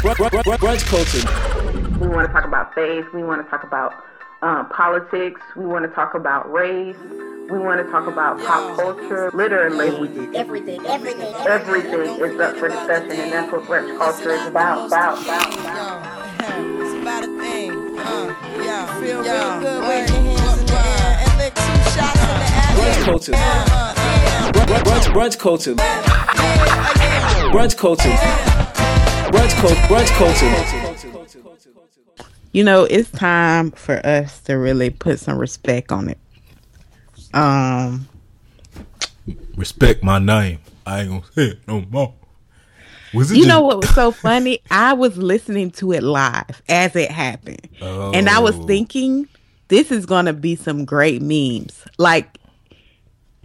Brunch culture. We want to talk about faith. We want to talk about um, politics. We want to talk about race. We want to talk about pop culture, literally Everything, everything, everything is up for discussion, and that's what brunch culture is about. About, about, about. It's about a thing. Uh, yeah. Feel real good. Wave your hands in the air and lick two shots in the air. Brunch culture. Uh. Brunch, brunch, brunch culture. Brunch culture. Brunch culture. Brunch culture. You know, it's time for us to really put some respect on it. Um, Respect my name. I ain't gonna say it no more. Was it you just- know what was so funny? I was listening to it live as it happened. And I was Oh. thinking this is going to be some great memes. Like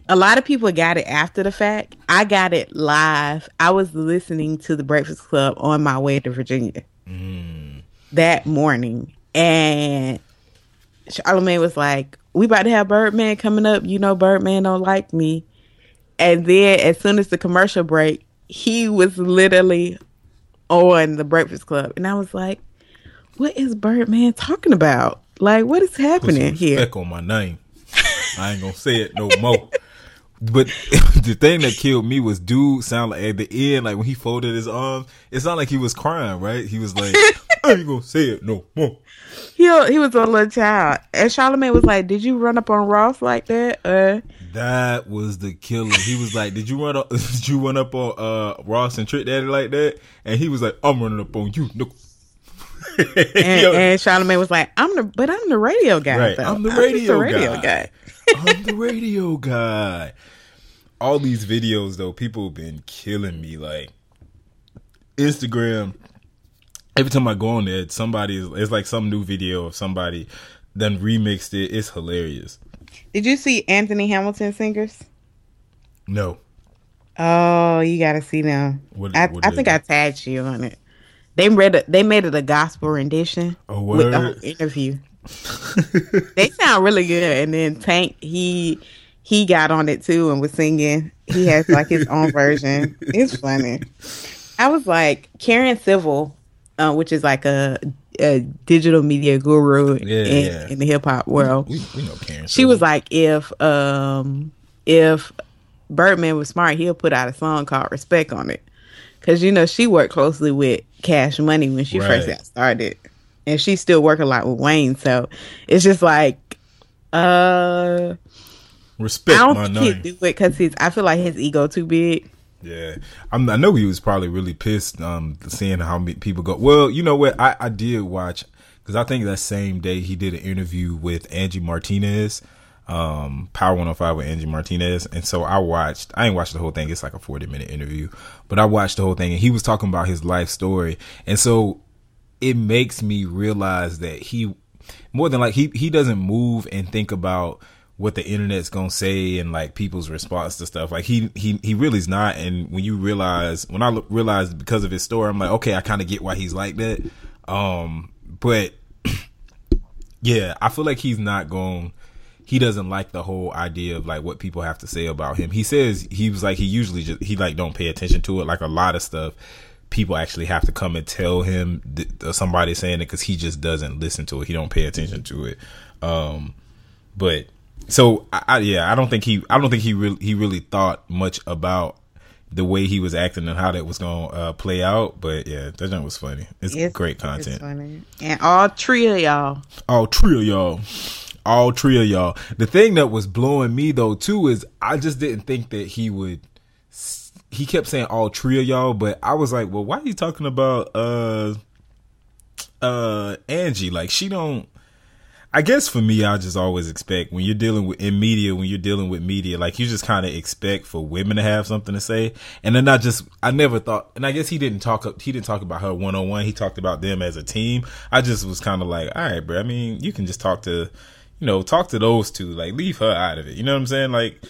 a lot of people got it after the fact. I got it live. I was listening to the Breakfast Club on my way to Virginia mm. that morning. And Charlamagne was like, We about to have Birdman coming up. You know, Birdman don't like me. And then as soon as the commercial break, he was literally on the Breakfast Club. And I was like, What is Birdman talking about? Like, what is Put some happening here? on my name. I ain't gonna say it no more. But the thing that killed me was dude sound like at the end, like when he folded his arms, it sounded like he was crying, right? He was like, I ain't gonna say it no more. He, he was a little child. And Charlamagne was like, Did you run up on Ross like that? Uh, That was the killer. He was like, "Did you run up? Did you run up on uh, Ross and Trick Daddy like that?" And he was like, "I'm running up on you." No. and, and Charlamagne was like, I'm the, but I'm the radio guy. Right. I'm the just a radio radio guy." guy. I'm the radio guy. All these videos though, people have been killing me. Like Instagram. Every time I go on there, somebody is it's like some new video of somebody then remixed it. It's hilarious. Did you see Anthony Hamilton singers? No, Oh, you got to see them. What- I, what I think it? I tagged you on it. They read it. They made it a gospel rendition Oh, with the whole interview. they sound really good. And then Tank, he he got on it too and was singing. He has like his own version. It's funny. I was like Karen Civil, uh, which is like a, a digital media guru Yeah, in, yeah. in the hip hop world. we, we know Karen. She was like, if um if Birdman was smart, he'll put out a song called "Respect" on it, because you know she worked closely with Cash Money when she first Right. got started, and she still work a lot with Wayne. So it's just like, uh, respect I don't my think name. do it because his. I feel like his ego too big. Yeah, I'm, I know he was probably really pissed um seeing how many people go. Well, you know what? I I did watch because I think that same day he did an interview with Angie Martinez, um Power 105 with Angie Martinez, and so I watched. I ain't watched the whole thing. It's like a 40 minute interview, but I watched the whole thing, and he was talking about his life story, and so it makes me realize that he more than like he he doesn't move and think about what the internet's gonna say and like people's response to stuff. Like he he he really's not. And when you realize when I look, realized because of his story, I'm like, okay, I kind of get why he's like that. Um, but yeah, I feel like he's not going. He doesn't like the whole idea of like what people have to say about him. He says he was like he usually just he like don't pay attention to it. Like a lot of stuff, people actually have to come and tell him th- somebody saying it because he just doesn't listen to it. He don't pay attention to it. Um, but so I, I yeah, I don't think he I don't think he really he really thought much about the way he was acting and how that was gonna uh, play out. But yeah, that joint was funny. It's, It's- great It's content. funny. And all three of y'all. All three of y'all. All three of y'all. The thing that was blowing me though too is I just didn't think that he would. He kept saying all three of y'all, but I was like, well, why are you talking about uh uh Angie? Like she don't. I guess for me, I just always expect when you're dealing with in media, when you're dealing with media, like you just kind of expect for women to have something to say, and then I just I never thought, and I guess he didn't talk he didn't talk about her one on one. He talked about them as a team. I just was kind of like, all right, bro. I mean, you can just talk to, you know, talk to those two. Like, leave her out of it. You know what I'm saying? Like,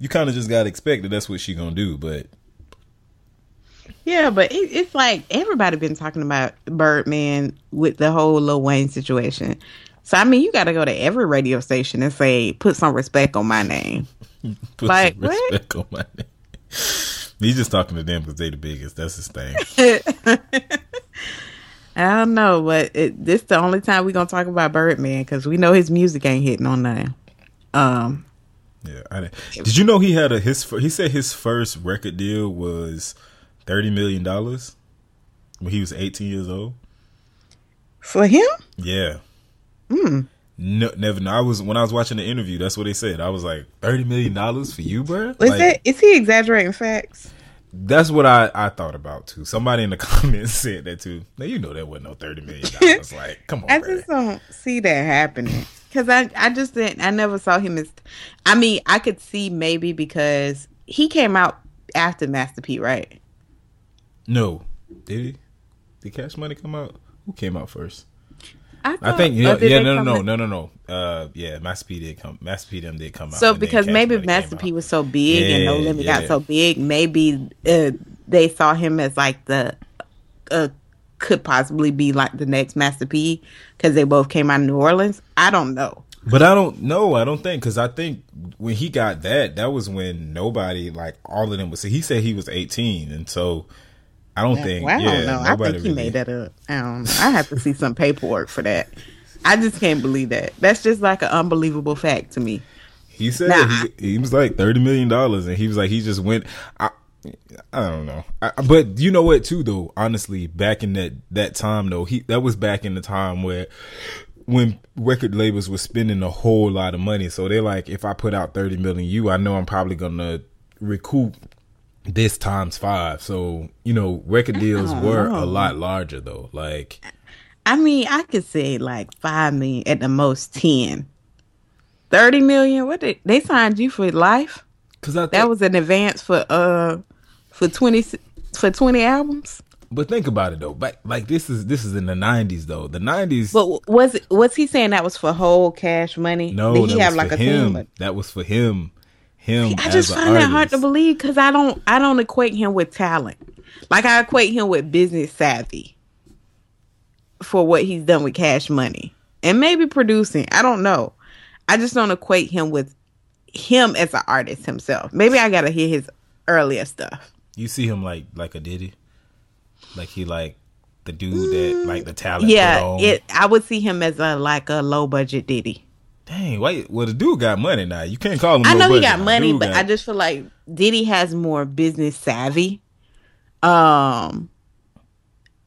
you kind of just got to expect that that's what she gonna do. But Yeah, but it, it's like everybody been talking about Birdman with the whole Lil Wayne situation. So I mean, you got to go to every radio station and say, "Put some respect on my name." put Like, some what? respect on my name. He's just talking to them because they the biggest. That's his thing. I don't know, but it, this the only time we gonna talk about Birdman because we know his music ain't hitting on nothing. Um, Yeah, I, didn't- did you know he had a his? He said his first record deal was thirty million dollars when he was eighteen years old. for him, Yeah. Hmm. No, never. know. I was when I was watching the interview. That's what they said. I was like, thirty million dollars for you, bro. is Like, that is he exaggerating facts? That's what I, I thought about too. Somebody in the comments said that too. Now you know that wasn't no thirty million dollars. like, come on, I bro. just don't see that happening because I I just didn't. I never saw him as. I mean, I could see maybe because he came out after Master P, right? No, did he? Did Cash Money come out? Who came out first? I, I think yeah, yeah no no no no no no. Uh, yeah, Master P did come. Master P them did come out. So because maybe Master P was so big and No Yeah, Limit yeah. got so big, maybe uh, they saw him as like the uh, could possibly be like the next Master P because they both came out of New Orleans. I don't know. But I don't know. I don't think because I think when he got that, that was when nobody like all of them was. He said he was eighteen, and so I don't think. Well, I yeah, don't know. I think he really- made that up. I don't know. I have to see some paperwork for that. I just can't believe that. That's just like an unbelievable fact to me. He said Nah, he, he was like thirty million dollars, and he was like he just went. I, I don't know, I, but you know what? Too though, honestly, back in that that time though, he that was back in the time where when record labels were spending a whole lot of money. So they're like, if I put out thirty million, you, I know I'm probably gonna recoup this times five. So you know, record deals were a lot larger though. Like I mean, I could say like five million at the most ten. 30 million? What did they signed you for life? because I That was an advance for uh for 20 for 20 albums. but think about it though. Back like this is this is in the nineties though. The nineties. But was it was he saying that was for whole cash money? No, Did he that have was like for a him. team? That was for him. Him. I just find that hard to believe because I don't I don't equate him with talent. Like I equate him with business savvy for what he's done with cash money. And maybe producing. I don't know. I just don't equate him with him as an artist himself. Maybe I gotta hear his earlier stuff. You see him like like a Diddy, like he like the dude that like the talent. Mm, yeah, it I would see him as a like a low budget Diddy. Dang, wait. Well, the dude got money now. You can't call him. I low know he got now. money, but got- I just feel like Diddy has more business savvy. Um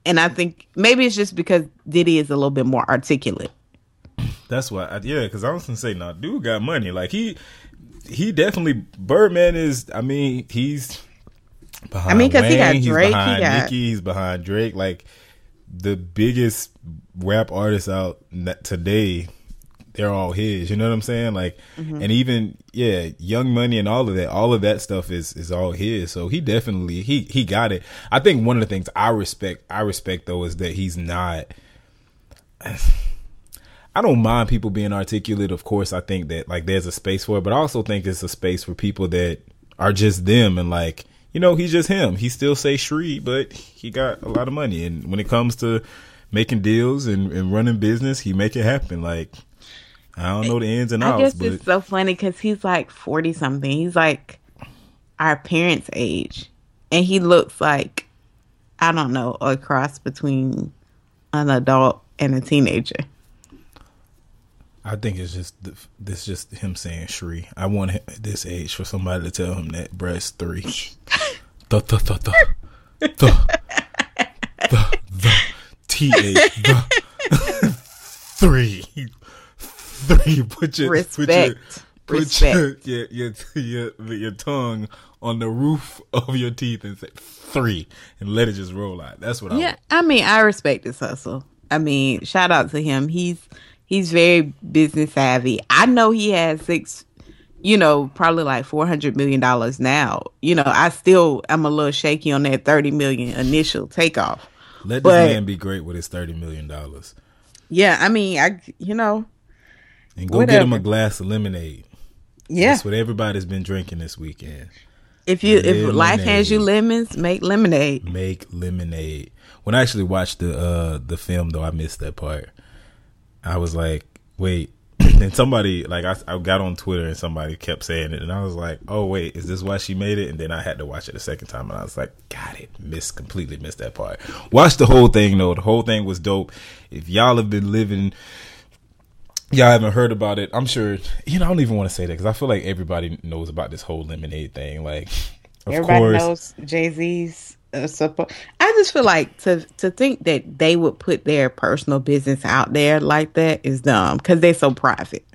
and I think maybe it's just because Diddy is a little bit more articulate. that's why. I, yeah, because I was gonna say, no, dude got money. Like he, he definitely Birdman is. I mean, he's. Behind I mean, 'cause he got Drake, He's behind got- Nicki. He's behind Drake. Like the biggest rap artist out today. They're all his, you know what I'm saying? Like, Mm-hmm. and even yeah, Young Money and all of that, all of that stuff is is all his. So he definitely he he got it. I think one of the things I respect I respect though is that he's not. I don't mind people being articulate. Of course, I think that like there's a space for it, but I also think it's a space for people that are just them and like you know he's just him. He still say Shree, but he got a lot of money, and when it comes to making deals and, and running business, he make it happen. Like I don't know the ins and outs. I guess but it's so funny because he's like 40 something. He's like our parents' age. And he looks like, I don't know, a cross between an adult and a teenager. I think it's just th- this just him saying Shree. I want him at this age for somebody to tell him that breast three. the the the the the the the T H the three three. Put your Respect. Put your, put Respect. your, your your your your tongue on the roof of your teeth and say three and let it just roll out. That's what I Yeah, want. I mean, I respect his hustle. I mean, shout out to him. He's he's very business savvy. I know he has six, you know, probably like four hundred million dollars now. You know, I still am a little shaky on that thirty million initial takeoff. Let But- this man be great with his thirty million dollars. Yeah, I mean, I you know, And go get him a glass of lemonade. yeah. That's what everybody's been drinking this weekend. If you if life hands you lemons, make lemonade. Make lemonade. When I actually watched the uh the film though, I missed that part. I was like, wait, and somebody like I, I got on Twitter and somebody kept saying it, and I was like, "Oh wait, is this why she made it?" And then I had to watch it a second time, and I was like, "Got it, missed completely missed that part." Watch the whole thing though. The whole thing was dope. If y'all have been living, y'all haven't heard about it. I'm sure you know. I don't even want to say that because I feel like everybody knows about this whole lemonade thing. Like, of Everybody course, knows Jay Z's uh, support. I just feel like to to think that they would put their personal business out there like that is dumb because they're so private.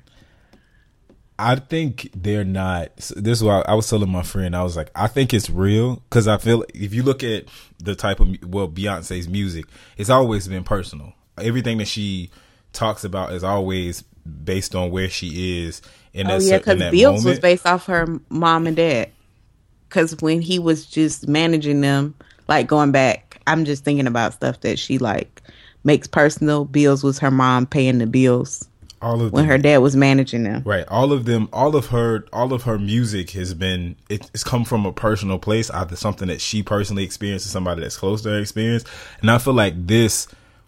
I think they're not. This is why I was telling my friend. I was like, I think it's real because I feel if you look at the type of well Beyonce's music, it's always been personal. Everything that she talks about is always based on where she is in Oh that, yeah, cer- in because Bills was based off her mom and dad. Because when he was just managing them, like going back, I'm just thinking about stuff that she like makes personal. Bills was her mom paying the bills all of when them- her dad was managing them. Right. All of them, all of her, all of her music has been, it, it's come from a personal place, either something that she personally experienced or somebody that's close to her experience. And I feel like this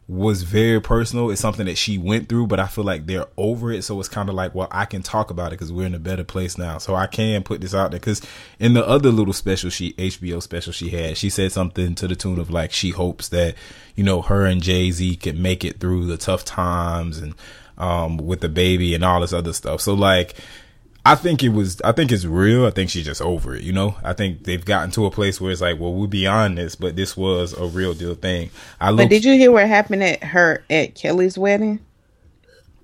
was very personal. It's something that she went through, but I feel like they're over it. So it's kind of like, well, I can talk about it because we're in a better place now. So I can put this out there. Because in the other little special she, HBO special she had, she said something to the tune of like, she hopes that, you know, her and Jay Z can make it through the tough times and, um, with the baby and all this other stuff. So like, I think it was. I think it's real. I think she's just over it. You know. I think they've gotten to a place where it's like, well, we're beyond this, but this was a real deal thing. I look. But did you hear what happened at her at Kelly's wedding?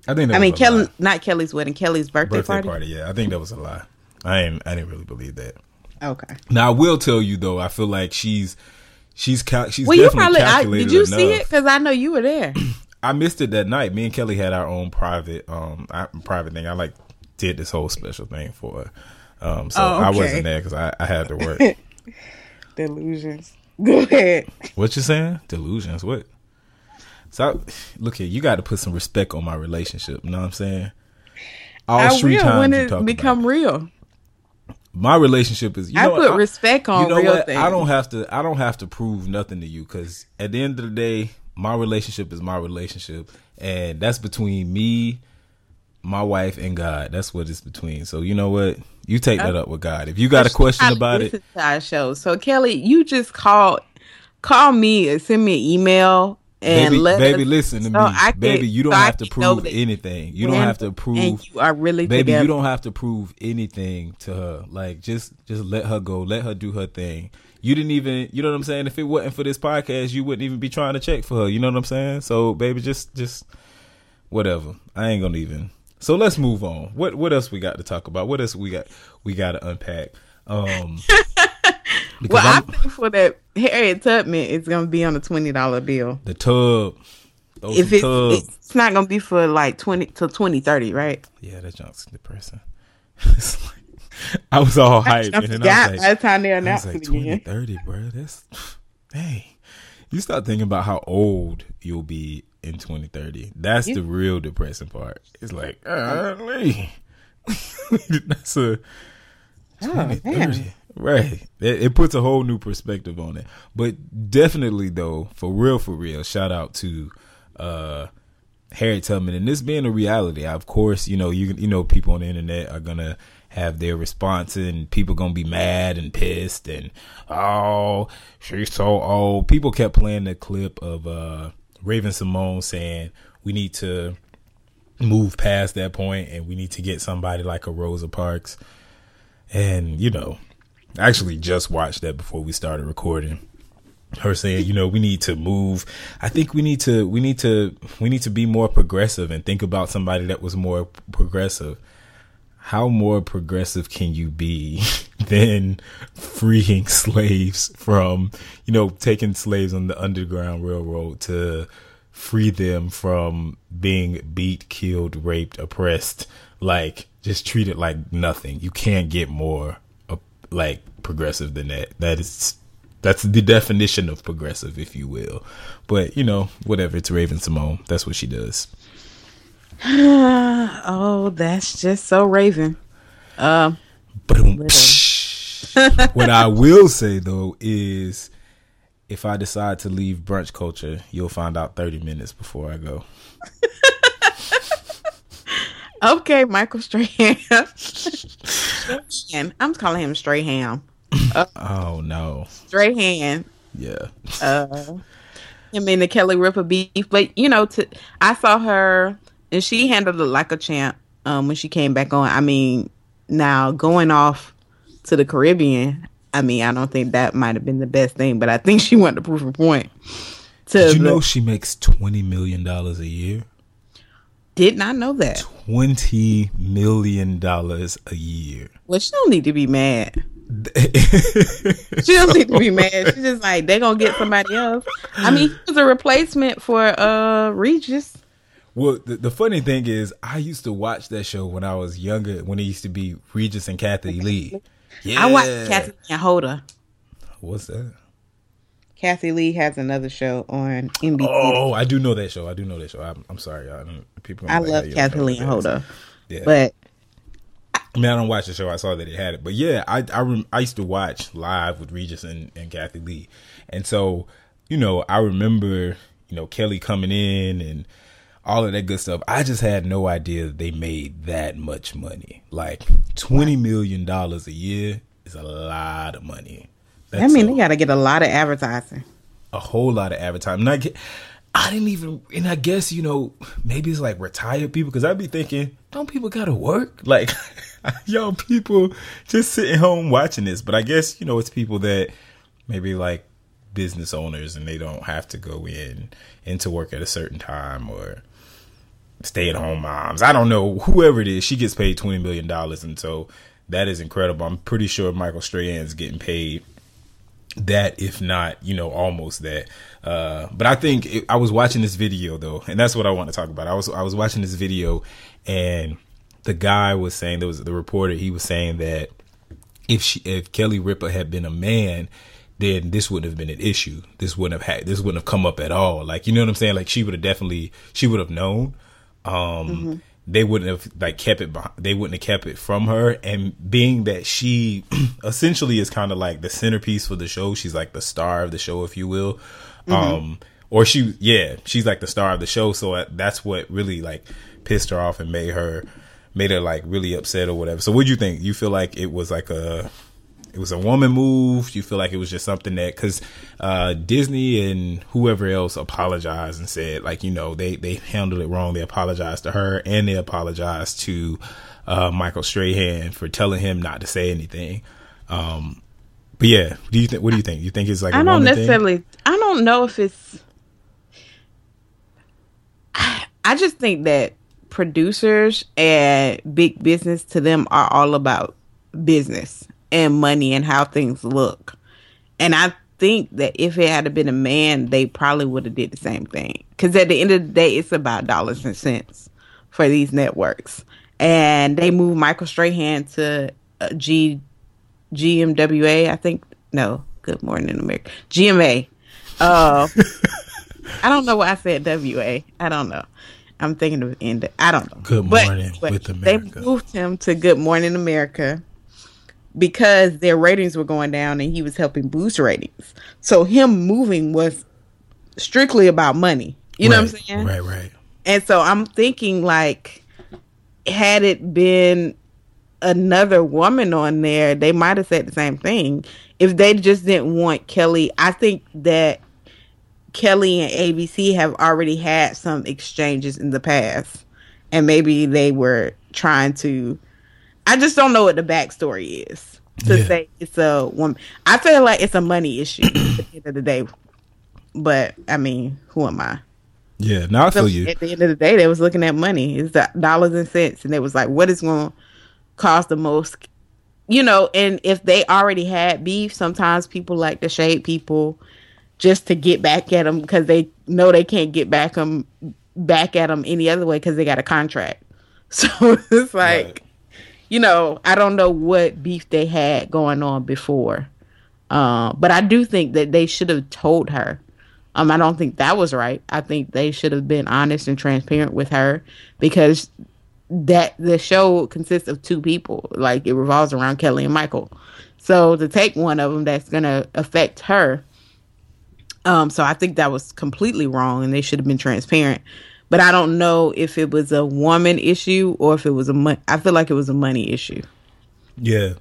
I think. That I mean, Kelly, lie. not Kelly's wedding, Kelly's birthday, birthday party. party. Yeah, I think that was a lie. I ain't. I didn't really believe that. Okay. Now I will tell you though. I feel like she's she's cal- she's Well, you definitely probably I, calculated did. You enough. see it? Because I know you were there. I missed it that night. Me and Kelly had our own private um I- private thing. I like did this whole special thing for her. Um, so Oh, I wasn't there because I, I had to work. Delusions. Go ahead. What you saying? Delusions. What? So I- look here, you got to put some respect on my relationship. You know what I'm saying? All I street will times when you it become about. real. my relationship is. You I know put what? respect on you know real what? things. I don't have to. I don't have to prove nothing to you because at the end of the day, my relationship is my relationship, and that's between me, my wife, and God. That's what it's between. So you know what? You take that uh, up with God. If you got a question about it, our show. So Kelly, you just call call me or send me an email and baby, let baby, us- listen to so me, can- baby. You don't so have to prove anything. You don't have to prove. And you are really baby together. you don't have to prove anything to her like just just let her go let her do her thing you didn't even you know what i'm saying if it wasn't for this podcast you wouldn't even be trying to check for her you know what i'm saying so baby just just whatever i ain't gonna even so let's move on what what else we got to talk about what else we got we got to unpack um Well, I I'm- think for that Harriet Tubman, it's gonna be on a twenty dollar bill. the tub throw If it's, tub. it's not gonna be for like twenty to twenty thirty, right? yeah that junk's depressing It's like- i was all hyped I and then I was by like, the time they announced like it 20, again. 30, bro. That's dang. You start thinking about how old you'll be in 2030. That's the real depressing part. It's like, Lee. that's a 2030. Right. It, it puts a whole new perspective on it. But definitely though, for real, for real, shout out to uh Harriet Tubman, and this being a reality, of course, you know, you you know, people on the internet are gonna have their response, and people gonna be mad and pissed, and oh, she's so old. People kept playing the clip of uh Raven-Symoné saying we need to move past that point, and we need to get somebody like a Rosa Parks, and you know, I actually just watched that before we started recording her saying, you know, we need to move. I think we need to, we need to, we need to be more progressive and think about somebody that was more progressive. How more progressive can you be than freeing slaves from, you know, taking slaves on the Underground Railroad to free them from being beat, killed, raped, oppressed, like just treated like nothing. You can't get more uh, like progressive than that. That is that's the definition of progressive, if you will. But you know, whatever. It's Raven-Symoné. That's what she does. Oh, that's just so Raven. Um, But what I will say though is, if I decide to leave brunch culture, you'll find out thirty minutes before I go. Okay, Michael Strahan. and I'm calling him Strahan. Oh no. Strahan. Yeah. Uh, him and the Kelly Ripa beef, but you know, to I saw her and she handled it like a champ. Um, when she came back on, I mean, now going off to the Caribbean, I mean, I don't think that might have been the best thing, but I think she wanted to prove a point. To Did you the- know she makes twenty million dollars a year? did not know that. Twenty million dollars a year. Well, she don't need to be mad. She don't need to be mad. She's just like they're gonna get somebody else. I mean, he was a replacement for uh Regis. Well, the, the funny thing is, I used to watch that show when I was younger, when it used to be Regis and Kathie Lee. Yeah. I watched Kathie Lee and Hoda. What's that? Kathie Lee has another show on NBC. Oh, I do know that show. I do know that show. I'm, I'm sorry, y'all. People. I like, love "Hey, you Kathie Lee and that is." Hoda, Yeah. but I mean, I don't watch the show. I saw that it had it, but yeah, I I, rem- I used to watch live with Regis and, and Kathie Lee, and so you know, I remember you know Kelly coming in and all of that good stuff. I just had no idea that they made that much money. Like twenty million dollars a year is a lot of money. I mean a- they got to get a lot of advertising. a whole lot of advertising. I, I didn't even, and I guess you know maybe it's like retired people because I'd be thinking, don't people gotta work? Like, yo, people just sitting home watching this. But I guess you know it's people that maybe like business owners and they don't have to go in into work at a certain time or stay at home moms. I don't know whoever it is. She gets paid twenty million dollars, and so that is incredible. I'm pretty sure Michael Strahan's getting paid that if not you know almost that uh but i think it, i was watching this video though and that's what i want to talk about i was i was watching this video and the guy was saying there was the reporter he was saying that if she if kelly ripa had been a man then this wouldn't have been an issue this wouldn't have had this wouldn't have come up at all like you know what i'm saying like she would have definitely she would have known um they wouldn't have like kept it beh- they wouldn't have kept it from her. And being that she essentially is kind of like the centerpiece for the show she's like the star of the show if you will. Um or she yeah she's like the star of the show. So uh, that's what really like pissed her off and made her made her like really upset or whatever. So what do you think? You feel like it was like a it was a woman move. You feel like it was just something that because uh, Disney and whoever else apologized and said like you know they they handled it wrong. They apologized to her and they apologized to uh, Michael Strahan for telling him not to say anything. Um, but yeah, do you think? What do you think? You think it's like a I don't woman thing? necessarily. I don't know if it's. I just think that producers and big business to them are all about business and money and how things look. And I think that if it had been a man, they probably would have did the same thing. Because at the end of the day, it's about dollars and cents for these networks. And they moved Michael Strahan to uh, G GMWA, I think. No, Good Morning America. GMA. Uh, I don't know why I said WA. I don't know. I'm thinking of end. I don't know. Good But- Morning but with America. They moved him to Good Morning America because their ratings were going down and he was helping boost ratings. So him moving was strictly about money. You know what I'm saying? Right, right. And so I'm thinking like had it been another woman on there, they might have said the same thing. If they just didn't want Kelly, I think that Kelly and ABC have already had some exchanges in the past. And maybe they were trying to I just don't know what the backstory is to Yeah. say it's a woman. I feel like it's a money issue at the end of the day. But I mean, who am I? Yeah, now I So feel you. At the end of the day, they was looking at money. It's the dollars and cents, and they was like, "What is going to cost the most?" You know, and if they already had beef, sometimes people like to shade people just to get back at them because they know they can't get back them back at them any other way because they got a contract. So it's like, Right. You know, I don't know what beef they had going on before, uh, but I do think that they should have told her. Um, I don't think that was right. I think they should have been honest and transparent with her because that the show consists of two people. Like it revolves around Kelly and Michael. So to take one of them, that's gonna affect her. Um, so I think that was completely wrong, and they should have been transparent. But I don't know if it was a woman issue or if it was a mon- I feel like it was a money issue. Yeah,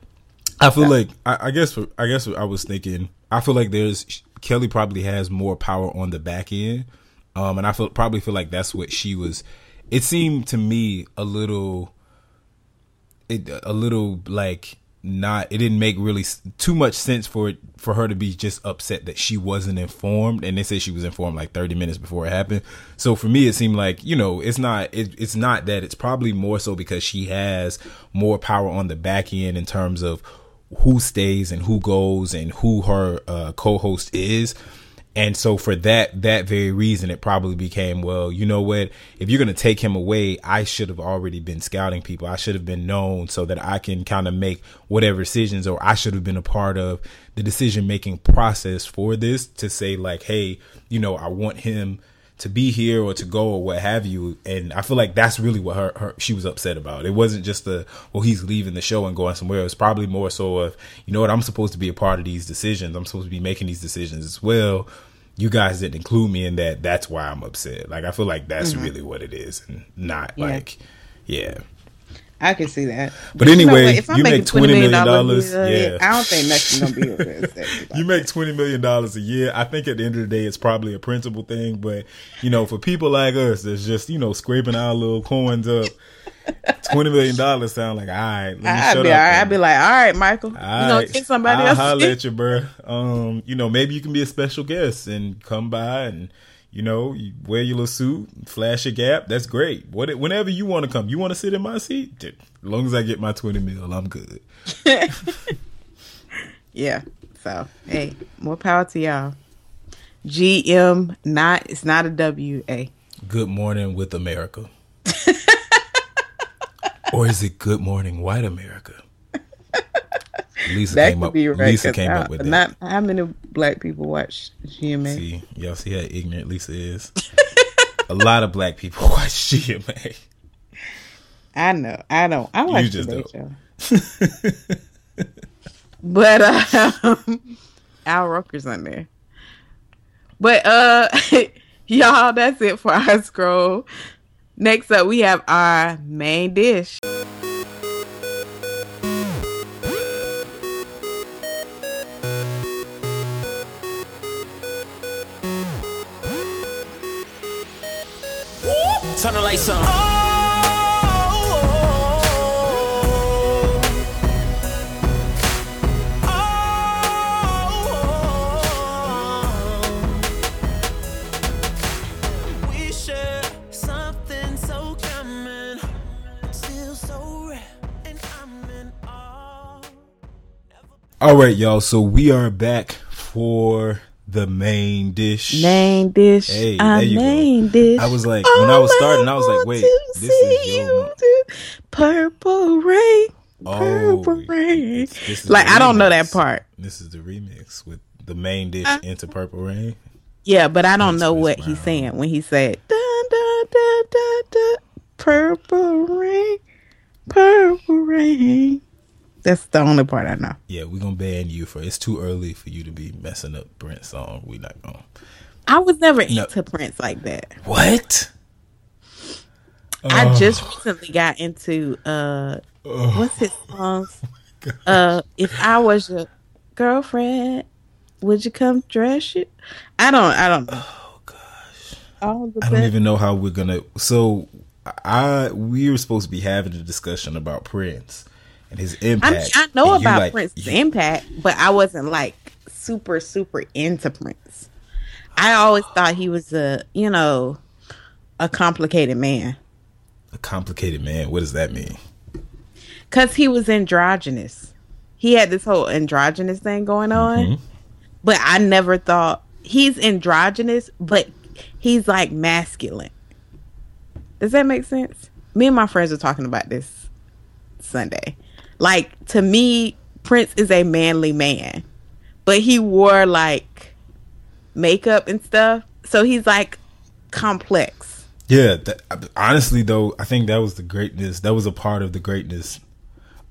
I feel like I, I guess I guess I was thinking. I feel like there's Kelly probably has more power on the back end, um, and I feel probably feel like that's what she was. It seemed to me a little, it a little like not. It didn't make really too much sense for it for her to be just upset that she wasn't informed, and they said she was informed like 30 minutes before it happened. So for me, it seemed like you know it's not. It, it's not that. It's probably more so because she has more power on the back end in terms of who stays and who goes and who her uh, co-host is. And so for that that very reason, it probably became, well, you know what? If you're gonna take him away, I should have already been scouting people. I should have been known so that I can kind of make whatever decisions, or I should have been a part of the decision making process for this to say like, hey, you know, I want him to be here or to go or what have you. And I feel like that's really what her, her she was upset about. It wasn't just the well he's leaving the show and going somewhere. It was probably more so of you know what I'm supposed to be a part of these decisions. I'm supposed to be making these decisions as well. You guys didn't include me in that. That's why I'm upset. Like I feel like that's mm-hmm. really what it is, and not Yeah. like yeah. I can see that. But you know anyway, if I'm you make $20 million, yeah. I don't think nothing's gonna be over there. you make twenty million dollars a year. I think at the end of the day, it's probably a principal thing. But you know, for people like us, that's just you know scraping our little coins up, twenty million dollars sound like all right. Let me I'd shut be up. all right. I'd be like, all right, Michael, you All gonna right. kick somebody I'll else? holler at you, bro. Um, you know, maybe you can be a special guest and come by and you know you wear your little suit, flash a gap. That's great. What whenever you want to come, you want to sit in my seat. As long as I get my twenty mil, I'm good. Yeah. So hey, more power to y'all. GM not it's not a W A. Good morning with America. or is it Good Morning White America? Lisa That came could up. be right. Lisa came I- up with that. Not how many black people watch GMA? See, y'all see how ignorant Lisa is. A lot of black people watch GMA. I know. I don't. I watch You just the don't. show. but um, Al Roker's on there. But uh, y'all, that's it for our scroll. Next up, we have our main dish. Turn the lights on. We share something so common, still so rare, and I'm in awe. All right, y'all. So we are back for the main dish. Main dish. Hey, there you go. main dish. I was like, when I was starting, I was like, wait, this is see your you mo- do purple rain. Oh, Purple rain. this is Like I don't know that part. This is the remix with the main dish Uh, into Purple Rain. Yeah, but I don't know what he's saying when he said da da da da da purple rain, purple rain. That's the only part I know. Yeah, we're gonna ban you for it's too early for you to be messing up Brent's song. We not gonna I was never No. into Prince like that. What? I Oh. just recently got into uh what's his songs? Uh if I was your girlfriend, would you come dress you? I don't I don't know. Oh gosh. All the I don't even know how we're gonna so I we were supposed to be having a discussion about Prince and his I mean. I know and about like- Prince's you- impact, but I wasn't like super, super into Prince. I always thought he was a, you know, a complicated man a complicated man. What does that mean? because he was androgynous. He had this whole androgynous thing going on, Mm-hmm. but I never thought he's androgynous, but he's like masculine. Does that make sense? Me and my friends were talking about this Sunday. Like to me, Prince is a manly man, but he wore like makeup and stuff, so he's like complex. Yeah, honestly though, I think that was the greatness. That was a part of the greatness.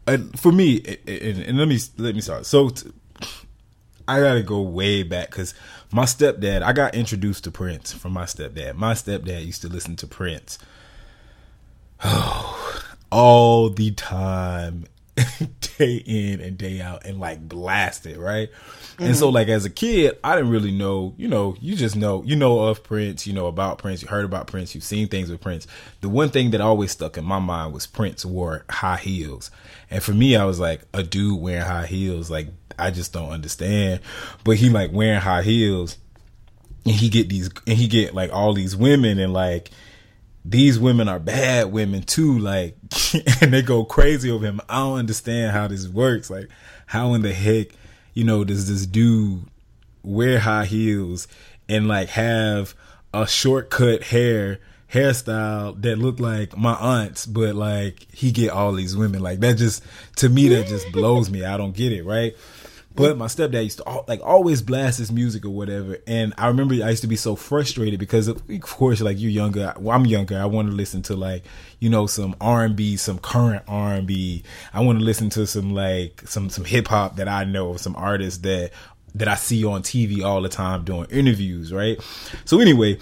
And for me, and, and let me let me start. So, t- I gotta go way back because my stepdad. I got introduced to Prince from my stepdad. My stepdad used to listen to Prince. Oh, all the time, day in and day out, and like blast it right. And so, mm-hmm. like as a kid, I didn't really know. You know, you just know. You know of Prince. You know about Prince. You heard about Prince. You've seen things with Prince. The one thing that always stuck in my mind was Prince wore high heels, and for me, I was like a dude wearing high heels. Like I just don't understand. But he like wearing high heels, and he get these, and he get like all these women, and like these women are bad women too, like, and they go crazy over him. I don't understand how this works. Like, how in the heck, you know, does this dude wear high heels and like have a shortcut hair hairstyle that look like my aunt's, but like he get all these women. Like that just to me that just blows me. I don't get it, right? But my stepdad used to like always blast his music or whatever, and I remember I used to be so frustrated because of, of course, like you're younger, well, I'm younger. I want to listen to like you know some R and B, some current R and B. I want to listen to some like some some hip hop that I know, some artists that that I see on TV all the time doing interviews, right? So anyway,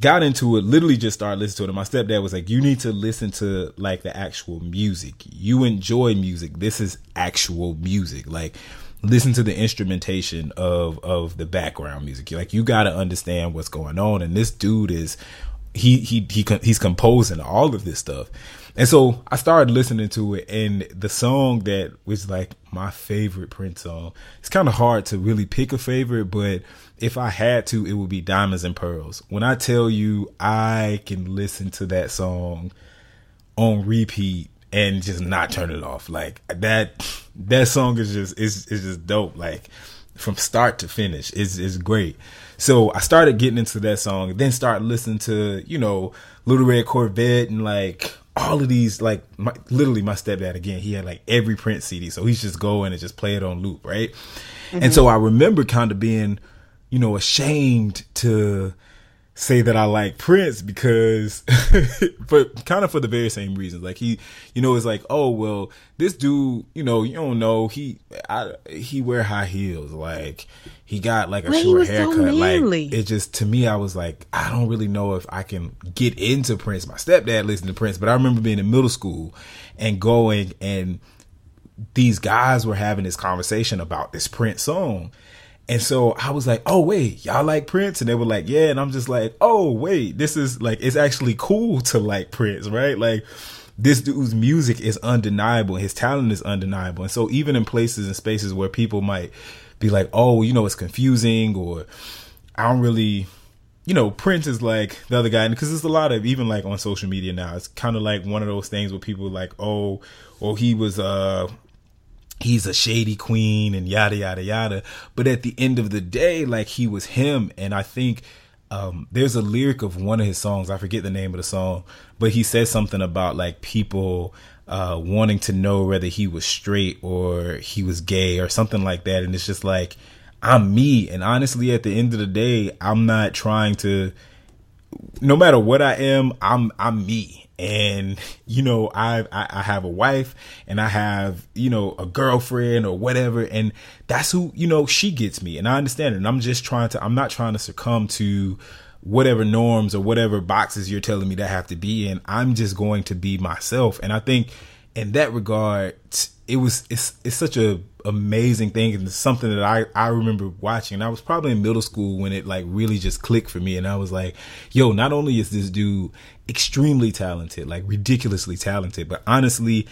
got into it, literally just started listening to it. And my stepdad was like, You need to listen to like the actual music. You enjoy music. This is actual music. Like listen to the instrumentation of of the background music. Like you gotta understand what's going on. And this dude is he he he he's composing all of this stuff. And so I started listening to it, and the song that was like my favorite Prince song. It's kind of hard to really pick a favorite, but if I had to, it would be Diamonds and Pearls. When I tell you, I can listen to that song on repeat and just not turn it off. Like that, that song is just is is just dope. Like from start to finish, is is great. So I started getting into that song, then started listening to you know Little Red Corvette and like all of these like my, literally my stepdad again he had like every Prince CD so he's just going and just play it on loop right and mm-hmm. so I remember kind of being you know ashamed to say that I like Prince because but kind of for the very same reasons. Like he you know it's like oh well this dude you know you don't know he I, he wear high heels. Like he got like a short was so haircut. Like it just to me I was like I don't really know if I can get into Prince. My stepdad listened to Prince but I remember being in middle school and going and these guys were having this conversation about this Prince song. And so I was like, oh, wait, y'all like Prince? And they were like, yeah. And I'm just like, oh, wait, this is like, it's actually cool to like Prince, right? Like, this dude's music is undeniable. His talent is undeniable. And so even in places and spaces where people might be like, oh, you know, it's confusing or I don't really, you know, Prince is like the other guy, because there's a lot of even like on social media now. It's kind of like one of those things where people like, oh, or he was uh he's a shady queen and yada yada yada. But at the end of the day, like he was him, and I think um there's a lyric of one of his songs. I forget the name of the song, but he says something about like people uh wanting to know whether he was straight or he was gay or something like that, and it's just like. I'm me, and honestly, at the end of the day, I'm not trying to no matter what I am, I'm I'm me. And you know, I, I have a wife and I have, you know, a girlfriend or whatever, and that's who, you know, she gets me. And I understand it. And I'm just trying to I'm not trying to succumb to whatever norms or whatever boxes you're telling me that I have to be in. I'm just going to be myself. And I think in that regard, it was it's it's such a amazing thing and it's something that I I remember watching. And I was probably in middle school when it like really just clicked for me, and I was like, yo, not only is this dude extremely talented, like ridiculously talented, but honestly.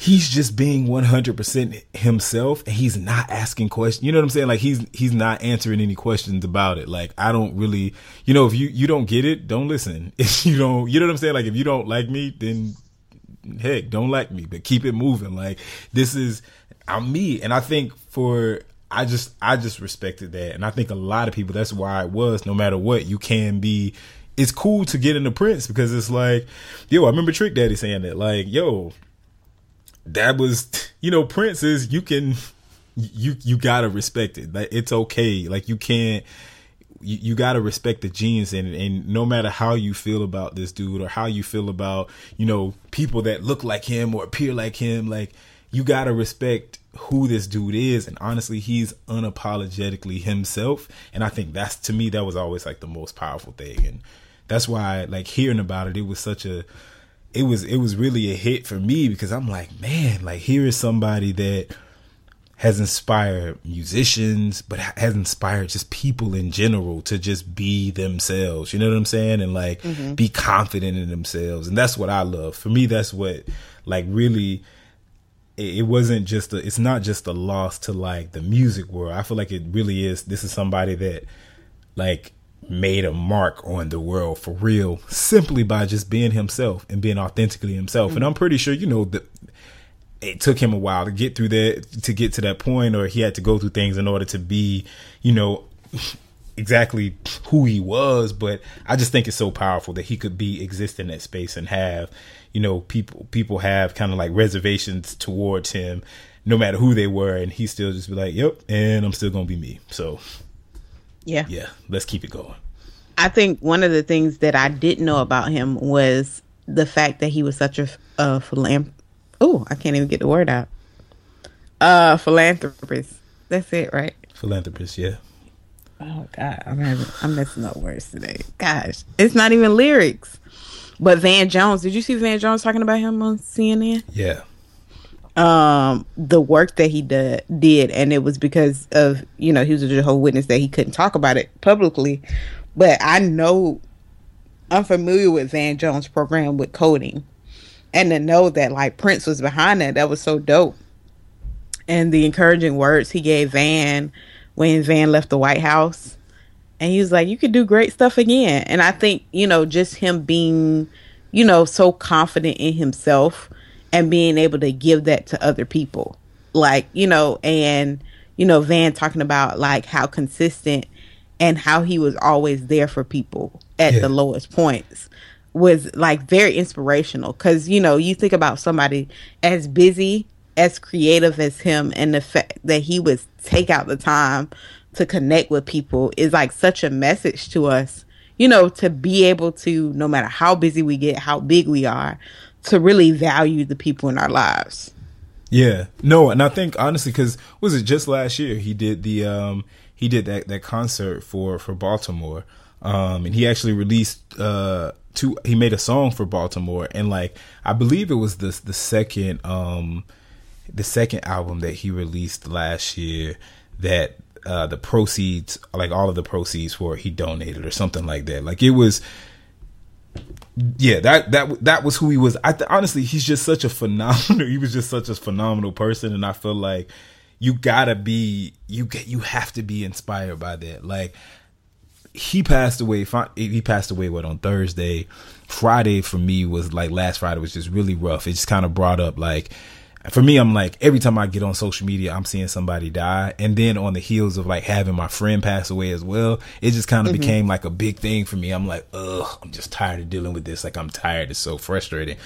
He's just being 100% himself and he's not asking questions. You know what I'm saying? Like he's he's not answering any questions about it. Like I don't really, you know, if you you don't get it, don't listen. If you don't, you know what I'm saying? Like if you don't like me, then heck, don't like me, but keep it moving. Like this is I'm me, and I think for I just I just respected that, and I think a lot of people that's why it was. No matter what, you can be. It's cool to get into Prince because it's like, yo, I remember Trick Daddy saying that, like, yo, that was, you know, Prince is you can, you you gotta respect it. Like it's okay. Like you can't you, you got to respect the genius and and no matter how you feel about this dude or how you feel about you know people that look like him or appear like him like you got to respect who this dude is and honestly he's unapologetically himself and i think that's to me that was always like the most powerful thing and that's why like hearing about it it was such a it was it was really a hit for me because i'm like man like here is somebody that has inspired musicians, but has inspired just people in general to just be themselves. You know what I'm saying? And like mm-hmm. be confident in themselves. And that's what I love. For me, that's what like really it wasn't just a, it's not just a loss to like the music world. I feel like it really is. This is somebody that like made a mark on the world for real simply by just being himself and being authentically himself. And I'm pretty sure, you know, that it took him a while to get through that to get to that point or he had to go through things in order to be you know exactly who he was. But i just think it's so powerful that he could be exist in that space and have you know people people have kind of like reservations towards him no matter who they were. And he still just be like yep and i'm still gonna be me. So Yeah. yeah let's keep it going I think one of the things that I didn't know about him was the fact that he was such a, a philanth. Oh, I can't even get the word out. Uh, philanthropist. That's it, right? philanthropist yeah Oh God, I'm having, I'm messing up words today. Gosh, it's not even lyrics. But Van Jones, did you see Van Jones talking about him on CNN? yeah um the work that he did did and it was because of you know he was a Jehovah Witness that he couldn't talk about it publicly. But I know I'm familiar with Van Jones program with coding. And to know that like Prince was behind that that was so dope. And the encouraging words he gave Van when Van left the White House and he was like you could do great stuff again. And I think you know just him being you know so confident in himself and being able to give that to other people like you know and you know van talking about like how consistent and how he was always there for people at Yeah. the lowest points was like very inspirational because you know you think about somebody as busy as creative as him and the fact that he would take out the time to connect with people is like such a message to us you know to be able to no matter how busy we get how big we are to really value the people in our lives. Yeah, no, and I think honestly, because was it just last year he did the um he did that that concert for for Baltimore, um and he actually released uh two he made a song for Baltimore. And like I believe it was the the second um the second album that he released last year that uh the proceeds like all of the proceeds for he donated or something like that. Like it was yeah, that that that was who he was. I th- honestly, he's just such a phenomenal. He was just such a phenomenal person, and I feel like you gotta be you get you have to be inspired by that. Like he passed away. He passed away what on Thursday. Friday for me was like last Friday was just really rough. It just kind of brought up like for me, I'm like every time I get on social media, I'm seeing somebody die, and then on the heels of like having my friend pass away as well, it just kind of mm-hmm. became like a big thing for me. I'm like, ugh, I'm just tired of dealing with this. Like I'm tired. It's so frustrating.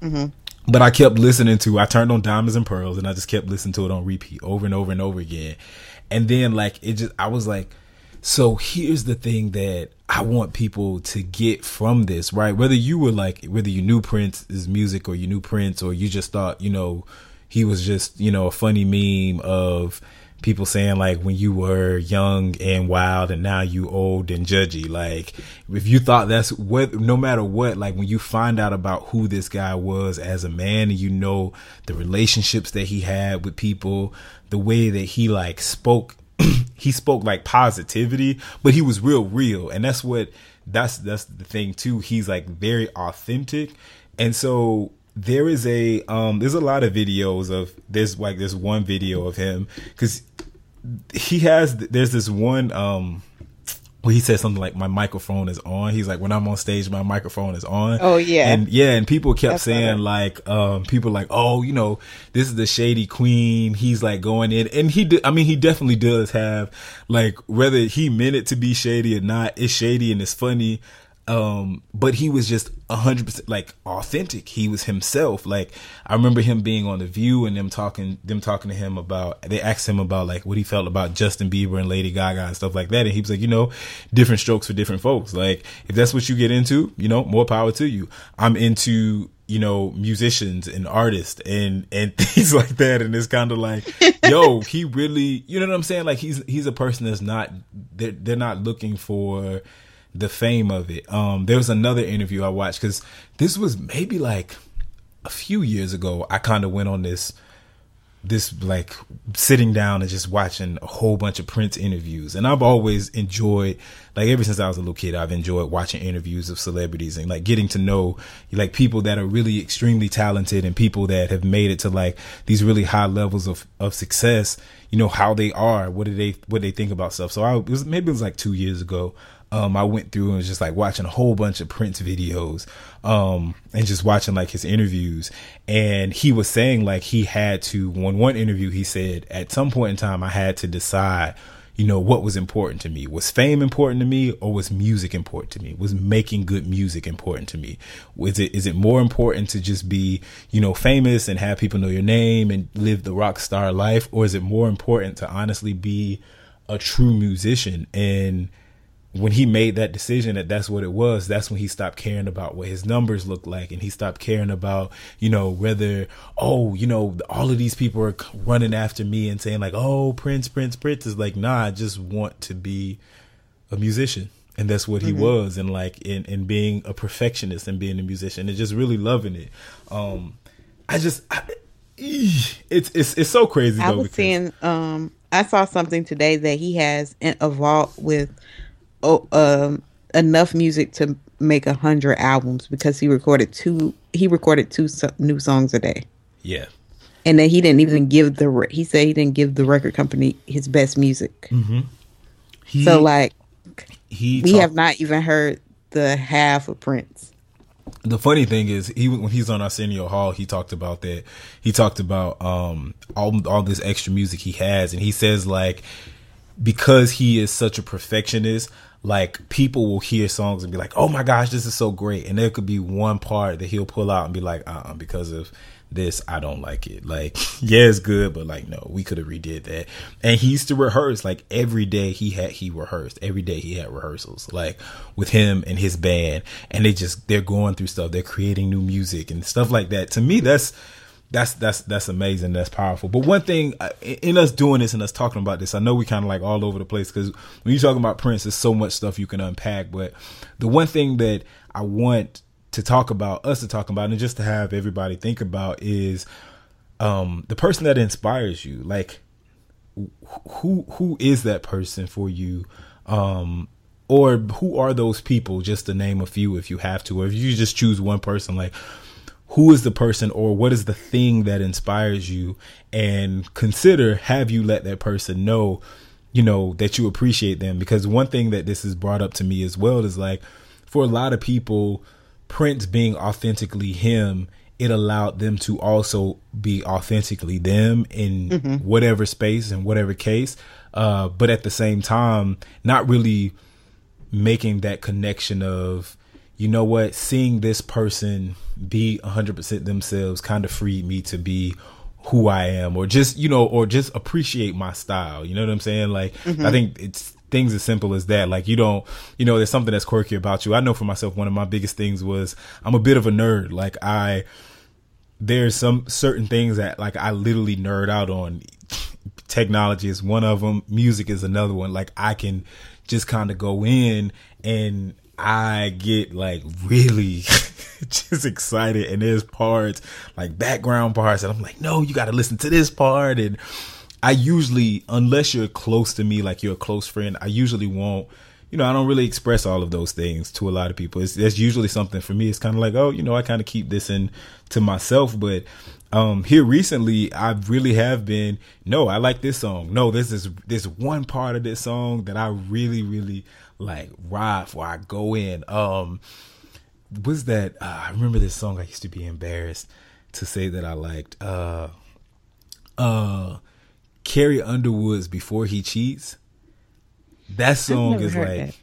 Mm-hmm. But I kept listening to. I turned on Diamonds and Pearls, and I just kept listening to it on repeat over and over and over again. And then like it just, I was like, so here's the thing that I want people to get from this, right? Whether you were like, whether you knew Prince's music or you knew Prince or you just thought, you know, he was just, you know, a funny meme of people saying like when you were young and wild and now you old and judgy. Like if you thought that's what, no matter what, like when you find out about who this guy was as a man and you know the relationships that he had with people, the way that he like spoke he spoke like positivity, but he was real real. And that's what that's that's the thing too. He's like very authentic. And so there is a um there's a lot of videos of there's like this one video of him cuz he has there's this one um he said something like my microphone is on. He's like when I'm on stage my microphone is on. Oh, yeah. And yeah, and people kept That's saying like um people like oh you know this is the shady queen he's like going in and he did i mean he definitely does have like whether he meant it to be shady or not it's shady and it's funny Um, but he was just a hundred percent like authentic. He was himself. Like I remember him being on the View and them talking, them talking to him about. They asked him about like what he felt about Justin Bieber and Lady Gaga and stuff like that, and he was like, you know, different strokes for different folks. Like if that's what you get into, you know, more power to you. I'm into you know musicians and artists and and things like that and it's kind of like yo he really you know what i'm saying like he's he's a person that's not they're, they're not looking for the fame of it um there was another interview i watched because this was maybe like a few years ago i kind of went on this this like sitting down and just watching a whole bunch of Prince interviews. And I've always enjoyed, like ever since I was a little kid, I've enjoyed watching interviews of celebrities and like getting to know like people that are really extremely talented and people that have made it to like these really high levels of, of success, you know, how they are, what do they, what they think about stuff. So I was, maybe it was like two years ago. Um, I went through and was just like watching a whole bunch of Prince videos, um, and just watching like his interviews. And he was saying like he had to, one, one interview, he said, at some point in time, I had to decide, you know, what was important to me. Was fame important to me or was music important to me? Was making good music important to me? Was it, is it more important to just be, you know, famous and have people know your name and live the rock star life? Or is it more important to honestly be a true musician and, when he made that decision that that's what it was, that's when he stopped caring about what his numbers looked like, and he stopped caring about, you know, whether, oh, you know, all of these people are running after me and saying like, oh, Prince, Prince, Prince is like, nah, I just want to be a musician, and that's what he Mm-hmm. was, and like in in being a perfectionist and being a musician and just really loving it. Um, I just, I, it's it's it's so crazy. I though, was because- seeing um I saw something today that he has in a vault with oh, um enough music to make a hundred albums because he recorded two he recorded two so- new songs a day. Yeah. and then he didn't even give the re- he said he didn't give the record company his best music. He, so like he we talk- have not even heard the half of Prince. The funny thing is he when he's on Arsenio Hall he talked about that. He talked about um all all this extra music he has. And he says like because he is such a perfectionist like people will hear songs and be like oh my gosh this is so great. And there could be one part that he'll pull out and be like uh-uh because of this I don't like it. Like yeah it's good but like no we could have redid that. And he used to rehearse like every day he had he rehearsed. Every day he had rehearsals like with him and his band. And they just they're going through stuff. They're creating new music and stuff like that. To me that's that's that's that's amazing. That's powerful. But one thing uh, in us doing this and us talking about this i know we kind of like all over the place because when you're talking about prince there's so much stuff you can unpack. But the one thing that i want to talk about us to talk about and just to have everybody think about is um the person that inspires you. Like who who is that person for you? Um or who are those people? Just to name a few if you have to. Or if you just choose one person like who is the person or what is the thing that inspires you? And consider have you let that person know you know that you appreciate them? Because one thing that this has brought up to me as well is like for a lot of people prince being authentically him it allowed them to also be authentically them in whatever space and whatever case. Uh but at the same time not really making that connection of you know what? Seeing this person be 100% themselves kind of freed me to be who I am or just you know or just appreciate my style. You know what I'm saying? Like I mm-hmm. think it's things as simple as that. Like you don't you know there's something that's quirky about you. I know for myself one of my biggest things was I'm a bit of a nerd. Like I there's some certain things that like I literally nerd out on. Technology is one of them. Music is another one. Like I can just kind of go in and I get like really just excited. And there's parts like background parts and I'm like, no, you got to listen to this part. And I usually, unless you're close to me, like you're a close friend, I usually won't you know, I don't really express all of those things to a lot of people. It's that's usually something for me. It's kind of like, oh, you know, I kind of keep this in to myself. But um here recently, I really have been. No, I like this song. No, this is this one part of this song that I really, really like ride for. I go in. Um, was that? Uh, I remember this song. I used to be embarrassed to say that I liked. Uh, uh, Carrie Underwood's "Before He Cheats." That song is like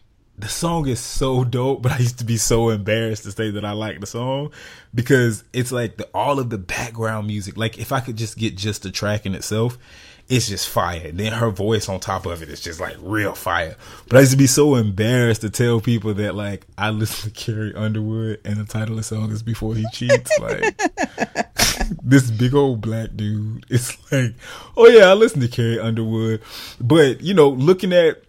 the song is so dope, but I used to be so embarrassed to say that I like the song because it's like the all of the background music. Like if I could just get just the track in itself, it's just fire. Then her voice on top of it is just like real fire. But I used to be so embarrassed to tell people that like I listen to Carrie Underwood and the title of the song is Before He Cheats. Like this big old black dude. It's like, oh yeah, I listen to Carrie Underwood. But, you know, looking at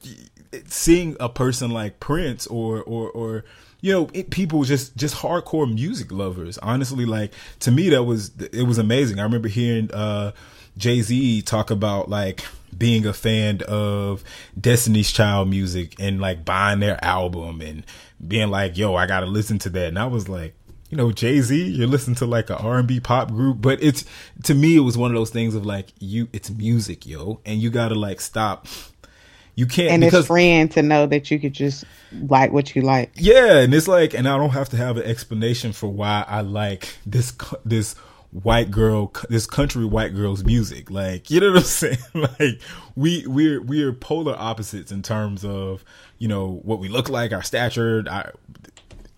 seeing a person like Prince or or or you know it, people just just hardcore music lovers honestly like to me that was it was amazing i remember hearing uh jay-z talk about like being a fan of destiny's child music and like buying their album and being like yo i gotta listen to that and i was like you know jay-z you're listening to like a r&b pop group but it's to me it was one of those things of like you it's music yo and you gotta like stop you can't and because it's friend to know that you could just like what you like. yeah, and it's like, and I don't have to have an explanation for why I like this this white girl, this country white girl's music. Like, you know what I'm saying? Like, we we're we're polar opposites in terms of you know what we look like, our stature, our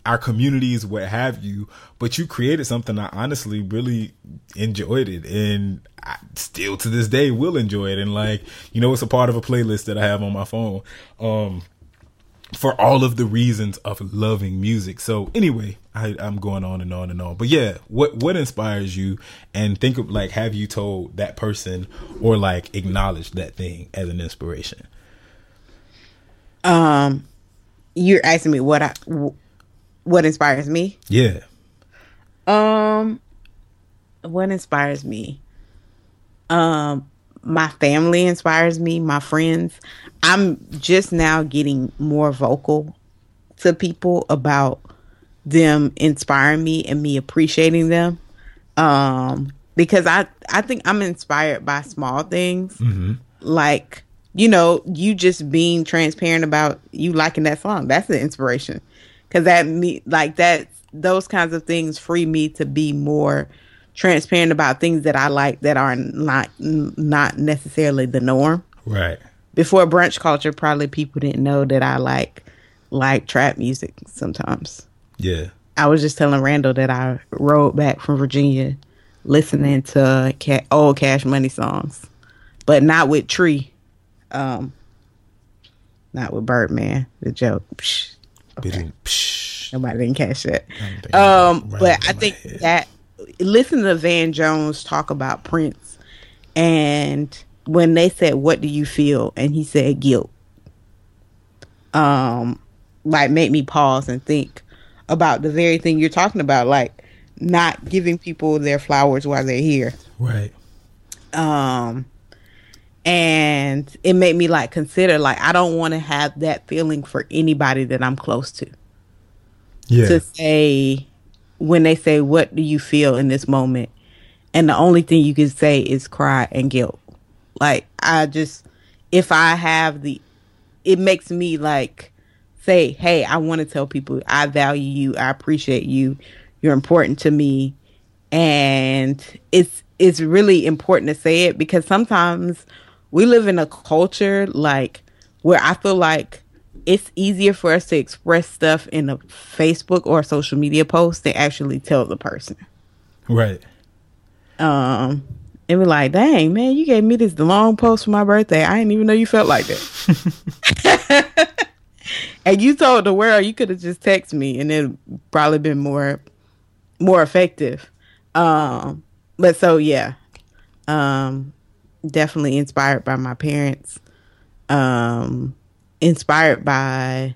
our communities, what have you. But you created something I honestly really enjoyed it, and I still to this day will enjoy it. And like, you know, it's a part of a playlist that I have on my phone. Um, for all of the reasons of loving music. So anyway, I, I'm going on and on and on. But yeah, what what inspires you? And think of like, have you told that person or like acknowledged that thing as an inspiration? Um, you're asking me what I what inspires me. Yeah. Um, what inspires me? Um, my family inspires me. My friends. I'm just now getting more vocal to people about them inspiring me and me appreciating them. Um, because I I think I'm inspired by small things, like you know, you just being transparent about you liking that song. That's the inspiration, because that me like that. Those kinds of things free me to be more transparent about things that I like that are not not necessarily the norm Right. before brunch culture probably people didn't know that i like like trap music sometimes Yeah. i was just telling randall that i rode back from virginia listening to ca- old cash money songs but not with tree um not with birdman the joke Psh, psh. nobody didn't catch that um but i think head. that listen to van jones talk about prince and when they said what do you feel and he said guilt um like made me pause and think about the very thing you're talking about like not giving people their flowers while they're here Right. um and it made me like consider like i don't want to have that feeling for anybody that i'm close to Yeah. to say when they say what do you feel in this moment? And the only thing you can say is cry and guilt. Like i just if i have the it makes me like say hey i want to tell people i value you i appreciate you you're important to me. And it's it's really important to say it because sometimes we live in a culture like where I feel like it's easier for us to express stuff in a Facebook or a social media post than actually tell the person. right. Um and be like, dang man, you gave me this long post for my birthday. I didn't even know you felt like that. and you told the world you could have just texted me and it probably been more more effective. Um but so yeah. Um definitely inspired by my parents. Um inspired by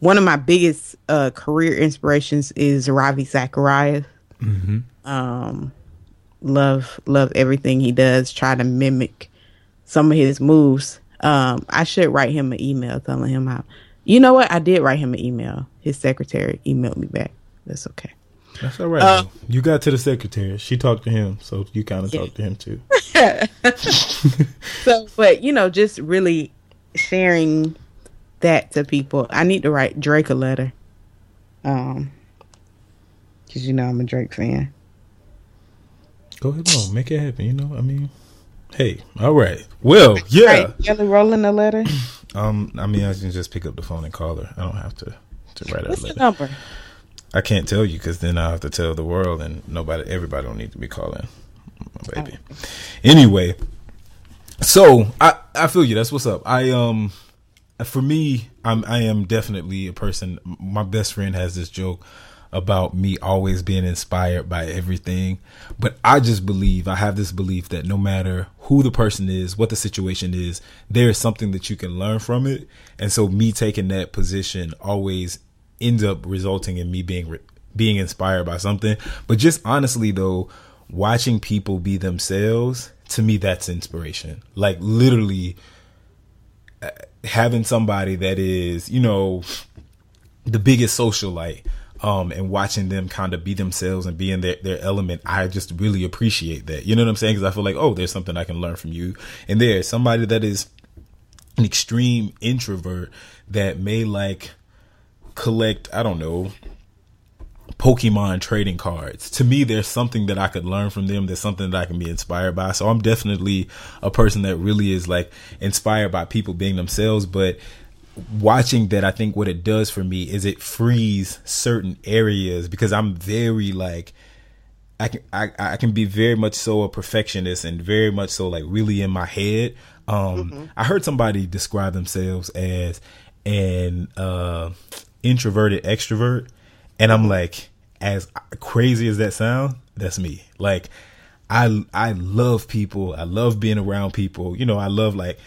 one of my biggest uh career inspirations is Ravi Zacharias. Um love love everything he does. Try to mimic some of his moves. Um I should write him an email telling him how you know what? I did write him an email. His secretary emailed me back. That's okay. That's all right. Uh, you got to the secretary. She talked to him, so you kind of Yeah. talked to him too. So, but you know, just really sharing that to people. I need to write Drake a letter. Um, because you know I'm a Drake fan. Go ahead on, make it happen. You know, I mean, hey, all right. Well, yeah. Write, Rowland a letter. Um, I mean, I can just pick up the phone and call her. I don't have to to write a What's the letter. number? I can't tell you because then I have to tell the world, and nobody, everybody don't need to be calling my baby. Anyway, so I I feel you. That's what's up. I um, for me, I'm I am definitely a person. My best friend has this joke about me always being inspired by everything, but I just believe I have this belief that no matter who the person is, what the situation is, there is something that you can learn from it, and so me taking that position always ends up resulting in me being re- being inspired by something. But just honestly though, watching people be themselves to me that's inspiration. Like literally uh, having somebody that is, you know, the biggest socialite um and watching them kind of be themselves and be in their, their element i just really appreciate that. You know what i'm saying? Because i feel like oh there's something i can learn from you. And there's somebody that is an extreme introvert that may like collect i don't know Pokemon trading cards. To me, there's something that I could learn from them. There's something that I can be inspired by. So I'm definitely a person that really is like inspired by people being themselves. But watching that, I think what it does for me is it frees certain areas because I'm very like, I can I, I can be very much so a perfectionist and very much so like really in my head. Um, I heard somebody describe themselves as an uh, introverted extrovert, and I'm like, as crazy as that sound, that's me. Like, I I love people. I love being around people. You know, I love like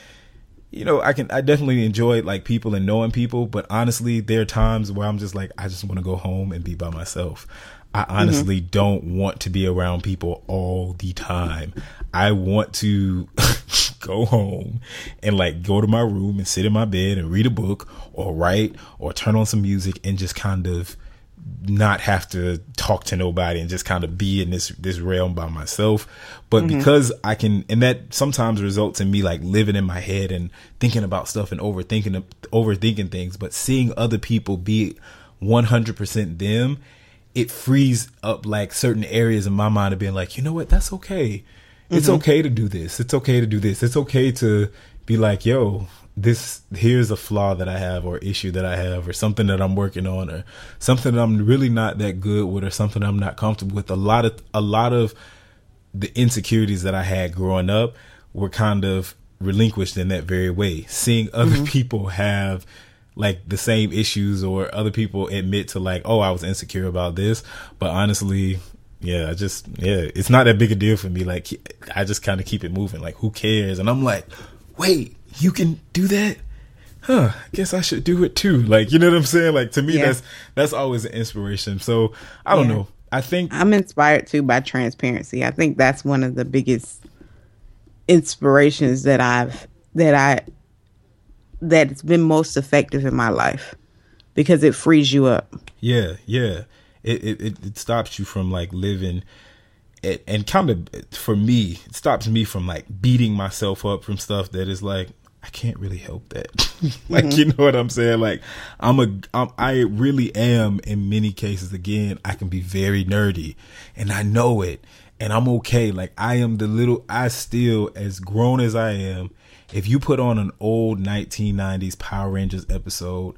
you know, I can I definitely enjoy like people and knowing people, but honestly, there are times where I'm just like I just want to go home and be by myself. I mm-hmm. honestly don't want to be around people all the time. I want to go home and like go to my room and sit in my bed and read a book or write or turn on some music and just kind of not have to talk to nobody and just kind of be in this this realm by myself. But mm-hmm. because i can and that sometimes results in me like living in my head and thinking about stuff and overthinking overthinking things but seeing other people be 100% them it frees up like certain areas in my mind of being like you know what? That's okay. It's mm-hmm. okay to do this. It's okay to do this. It's okay to be like yo this here's a flaw that I have or issue that I have or something that I'm working on or something that I'm really not that good with or something I'm not comfortable with. A lot of a lot of the insecurities that I had growing up were kind of relinquished in that very way. Seeing other mm-hmm. people have like the same issues or other people admit to like, oh, I was insecure about this, but honestly, yeah, I just yeah, it's not that big a deal for me. Like I just kind of keep it moving. Like who cares? And I'm like, wait, you can do that? Huh, I guess I should do it too. Like, you know what I'm saying? Like to me Yeah. that's that's always an inspiration. So, I don't Yeah. know. I think I'm inspired too by transparency. I think that's one of the biggest inspirations that I've that I that's been most effective in my life because it frees you up. Yeah, yeah. It it it, stops you from like living it, and kind of for me, it stops me from like beating myself up from stuff that is like I can't really help that. like you know what I'm saying? Like I'm a I'm, I really am in many cases again, I can be very nerdy and I know it and I'm okay. Like I am the little I still as grown as I am, if you put on an old 1990s Power Rangers episode,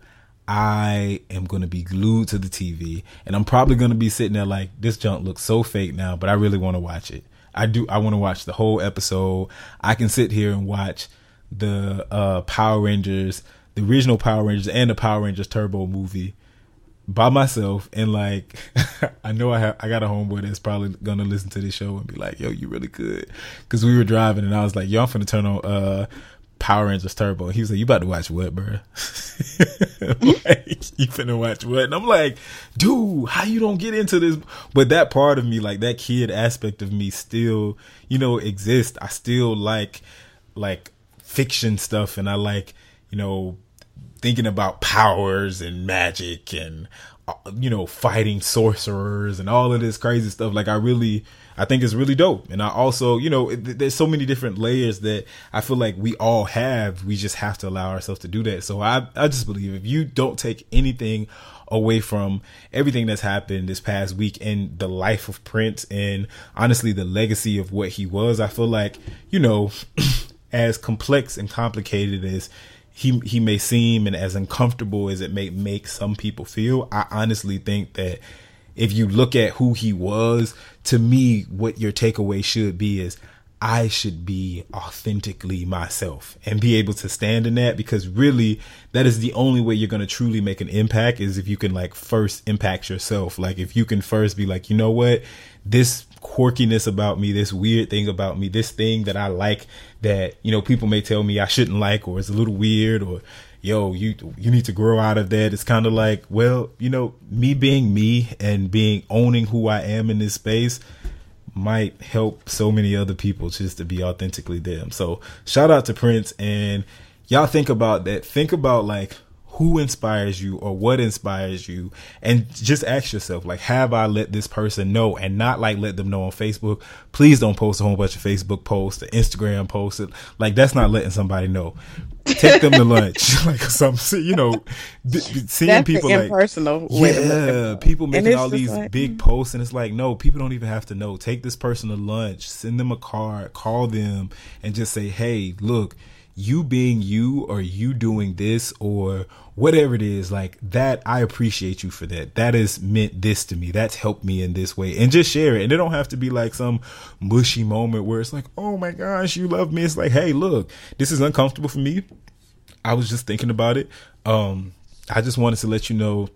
I am going to be glued to the TV and I'm probably going to be sitting there like this junk looks so fake now, but I really want to watch it. I do I want to watch the whole episode. I can sit here and watch the uh Power Rangers, the original Power Rangers and the Power Rangers Turbo movie by myself and like I know I have I got a homeboy that's probably gonna listen to this show and be like, "Yo, you really good," because we were driving and I was like, "Yo, I'm finna turn on uh Power Rangers Turbo." He was like, "You about to watch what, bro?" like, you finna watch what? And I'm like, "Dude, how you don't get into this?" But that part of me, like that kid aspect of me, still you know exists. I still like like fiction stuff, and I like you know thinking about powers and magic and uh, you know fighting sorcerers and all of this crazy stuff. Like i really i think it's really dope. And i also you know there's so many different layers that i feel like we all have. We just have to allow ourselves to do that. So i i just believe if you don't take anything away from everything that's happened this past week in the life of prince and honestly the legacy of what he was i feel like you know as complex and complicated as he he may seem and as uncomfortable as it may make some people feel, I honestly think that if you look at who he was, to me, what your takeaway should be is I should be authentically myself and be able to stand in that because really that is the only way you're going to truly make an impact is if you can like first impact yourself. Like if you can first be like, you know what, this quirkiness about me, this weird thing about me, this thing that I like that, you know, people may tell me I shouldn't like or it's a little weird or yo, you you need to grow out of that. It's kind of like, well, you know, me being me and being owning who I am in this space might help so many other people just to be authentically them. So shout out to Prince and y'all think about that. Think about like who inspires you or what inspires you. And just ask yourself like have i let this person know? And not like let them know on facebook. Please don't post a whole bunch of facebook posts or instagram posts. Like that's not letting somebody know. Take them to lunch like some you know seeing That's people like impersonal way to look at yeah, people making all these like, big posts, and it's like, no, people don't even have to know. Take this person to lunch, send them a card, call them, and just say, hey, look, you being you, or you doing this, or whatever it is, like that. I appreciate you for that. That has meant this to me. That's helped me in this way, and just share it. And it don't have to be like some mushy moment where it's like, oh my gosh, you love me. It's like, hey, look, this is uncomfortable for me. I was just thinking about it. Um, I just wanted to let you know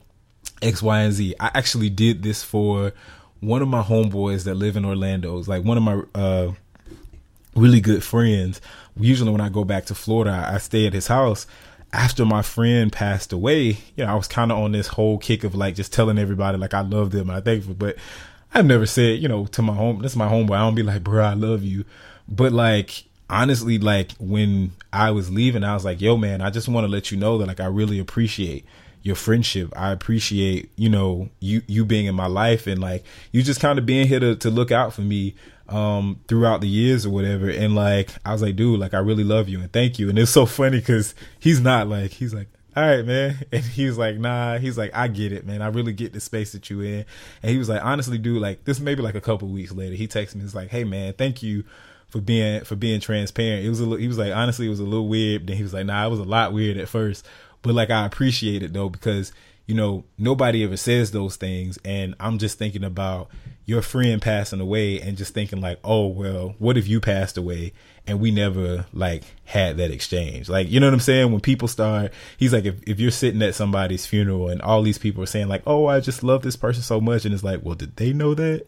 X, Y, and Z. I actually did this for one of my homeboys that live in Orlando. It's like one of my uh, really good friends. Usually, when I go back to Florida, I stay at his house. After my friend passed away, you know, I was kind of on this whole kick of like just telling everybody like I love them and I thank them. But I've never said, you know, to my home, this is my homeboy. I don't be like, bro, I love you. But like, honestly, like when I was leaving, I was like, yo, man, I just want to let you know that like I really appreciate your friendship. I appreciate, you know, you you being in my life and like you just kind of being here to, to look out for me um throughout the years or whatever. And like I was like dude like I really love you and thank you. And it's so funny cuz he's not like he's like all right man. And he's like nah he's like I get it man. I really get the space that you in. And he was like honestly dude like this maybe like a couple weeks later. He texts me he's like hey man thank you for being for being transparent. It was a little, he was like honestly it was a little weird. Then he was like nah it was a lot weird at first, but like I appreciate it though because you know nobody ever says those things, and I'm just thinking about your friend passing away and just thinking like oh well what if you passed away and we never like had that exchange? Like you know what i'm saying? When people start he's like if, if you're sitting at somebody's funeral and all these people are saying like oh i just love this person so much. And it's like well did they know that?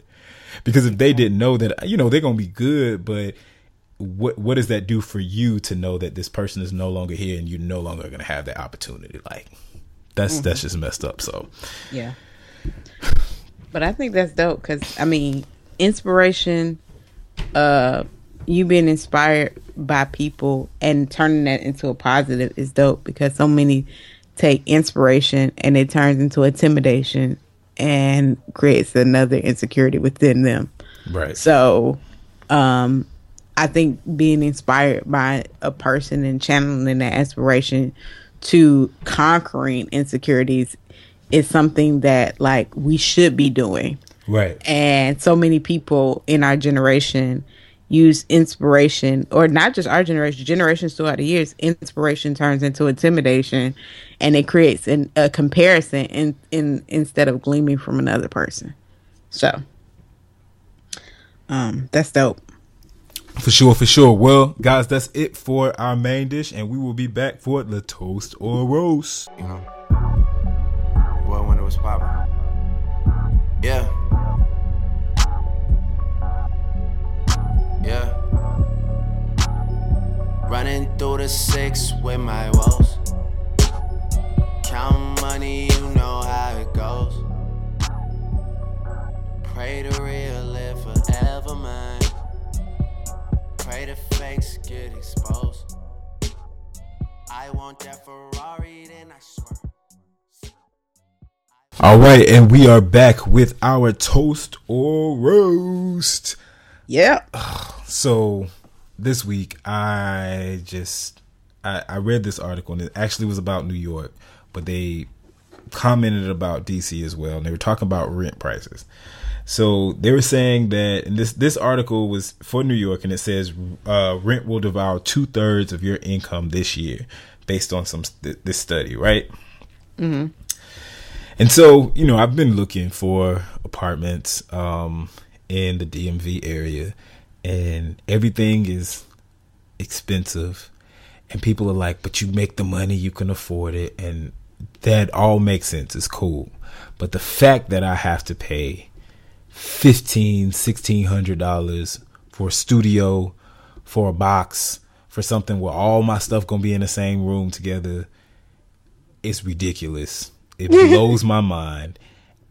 Because if they didn't know that you know they're gonna be good but what what does that do for you to know that this person is no longer here and you're no longer gonna have that opportunity? Like that's mm-hmm. that's just messed up so. Yeah. But I think that's dope because I mean, inspiration, uh, you being inspired by people and turning that into a positive is dope because so many take inspiration and it turns into intimidation and creates another insecurity within them. right So, um, I think being inspired by a person and channeling that inspiration to conquering insecurities is something that like we should be doing. right And so many people in our generation use inspiration or not just our generation, generations throughout the years, inspiration turns into intimidation and it creates an, a comparison in, in instead of gleaming from another person. So um that's dope. For sure, for sure. Well, guys, that's it for our main dish, and we will be back for the toast or roast. you know. Was poppin'. Yeah. Yeah. Running through the six with my woes. Count money, you know how it goes. Pray to real live forever, man. Pray the fakes get exposed. I want that Ferrari, then I swear. All right, and we are back with our toast or roast. Yeah. So this week, I just I, I read this article, and it actually was about New York, but they commented about DC as well, and they were talking about rent prices. So they were saying that, and this this article was for New York, and it says uh, rent will devour two thirds of your income this year. based on some th- this study, right? And so, you know, I've been looking for apartments um, in the DMV area, and everything is expensive. And people are like, but you make the money, you can afford it. And that all makes sense. It's cool. But the fact that I have to pay fifteen, sixteen hundred dollars for a studio, for a box, for something where all my stuff gonna be in the same room together, it's ridiculous. It blows my mind.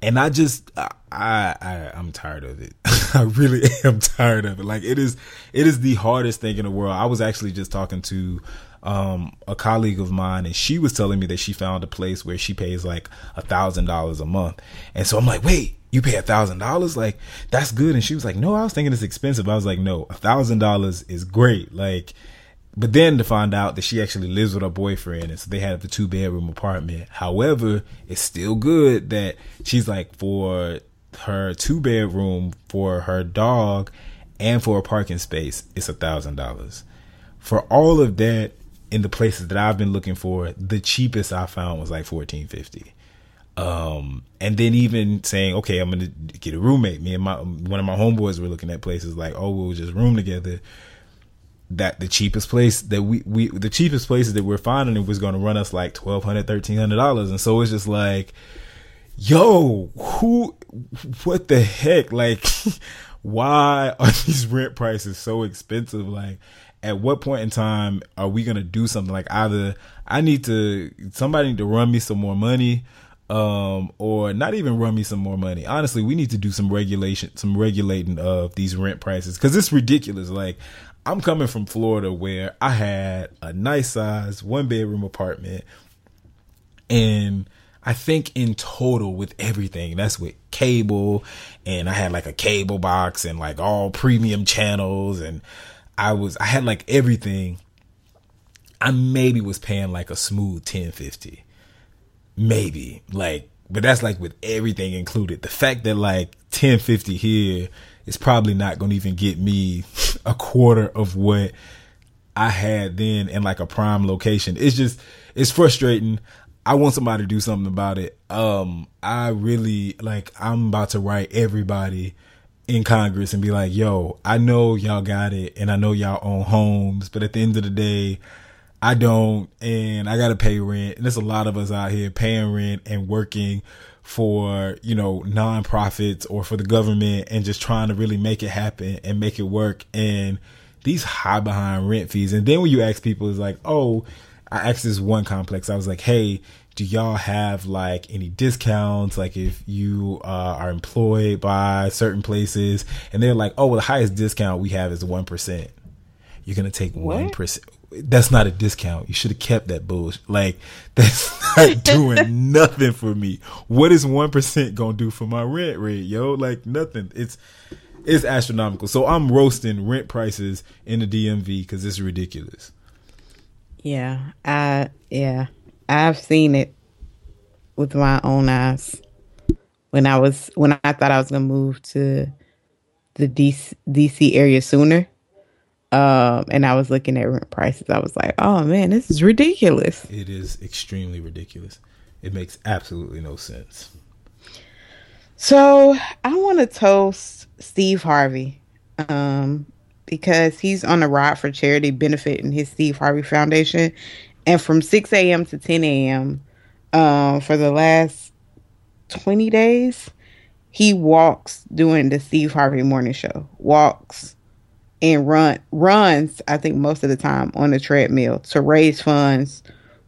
And I just I, I I'm tired of it. I really am tired of it. Like it is it is the hardest thing in the world. I was actually just talking to um a colleague of mine and she was telling me that she found a place where she pays like a thousand dollars a month. And so I'm like, wait, you pay a thousand dollars? Like that's good. And she was like, No, I was thinking it's expensive. I was like, No, a thousand dollars is great. Like but then to find out that she actually lives with her boyfriend and so they have the two bedroom apartment. However, it's still good that she's like for her two bedroom for her dog and for a parking space, it's a thousand dollars. For all of that in the places that I've been looking for, the cheapest I found was like fourteen fifty. Um, and then even saying, okay, I'm gonna get a roommate. Me and my one of my homeboys were looking at places like, oh, we'll just room together that the cheapest place that we, we the cheapest places that we're finding it was going to run us like twelve hundred, thirteen hundred dollars, and so it's just like, yo, who, what the heck, like, why are these rent prices so expensive? Like, at what point in time are we gonna do something? Like, either I need to somebody need to run me some more money. Um, or not even run me some more money. Honestly, we need to do some regulation, some regulating of these rent prices because it's ridiculous. Like, I'm coming from Florida where I had a nice size one bedroom apartment and I think in total with everything, that's with cable and I had like a cable box and like all premium channels and I was I had like everything. I maybe was paying like a smooth 1050. Maybe. Like but that's like with everything included. The fact that like 1050 here is probably not going to even get me a quarter of what I had then in like a prime location. It's just it's frustrating. I want somebody to do something about it. Um I really like I'm about to write everybody in Congress and be like, "Yo, I know y'all got it and I know y'all own homes, but at the end of the day, I don't and I got to pay rent. And there's a lot of us out here paying rent and working for, you know, nonprofits or for the government and just trying to really make it happen and make it work. And these high behind rent fees. And then when you ask people, it's like, oh, I asked this one complex, I was like, hey, do y'all have like any discounts? Like if you uh, are employed by certain places and they're like, oh, well, the highest discount we have is 1%. You're going to take 1% that's not a discount. You should have kept that bullshit. Like that's not doing nothing for me. What is one percent gonna do for my rent rate, yo? Like nothing. It's it's astronomical. So I'm roasting rent prices in the DMV because it's ridiculous. Yeah, I yeah, I've seen it with my own eyes. When I was when I thought I was gonna move to the DC, DC area sooner, um, and I was looking at rent prices, I was like, "Oh man, this is ridiculous." It is extremely ridiculous. It makes absolutely no sense. So I want to toast Steve Harvey, um, because he's on a ride for charity benefiting his Steve Harvey Foundation, and from six a.m. to ten a.m. Um, for the last twenty days, he walks doing the Steve Harvey Morning Show. Walks and run runs i think most of the time on a treadmill to raise funds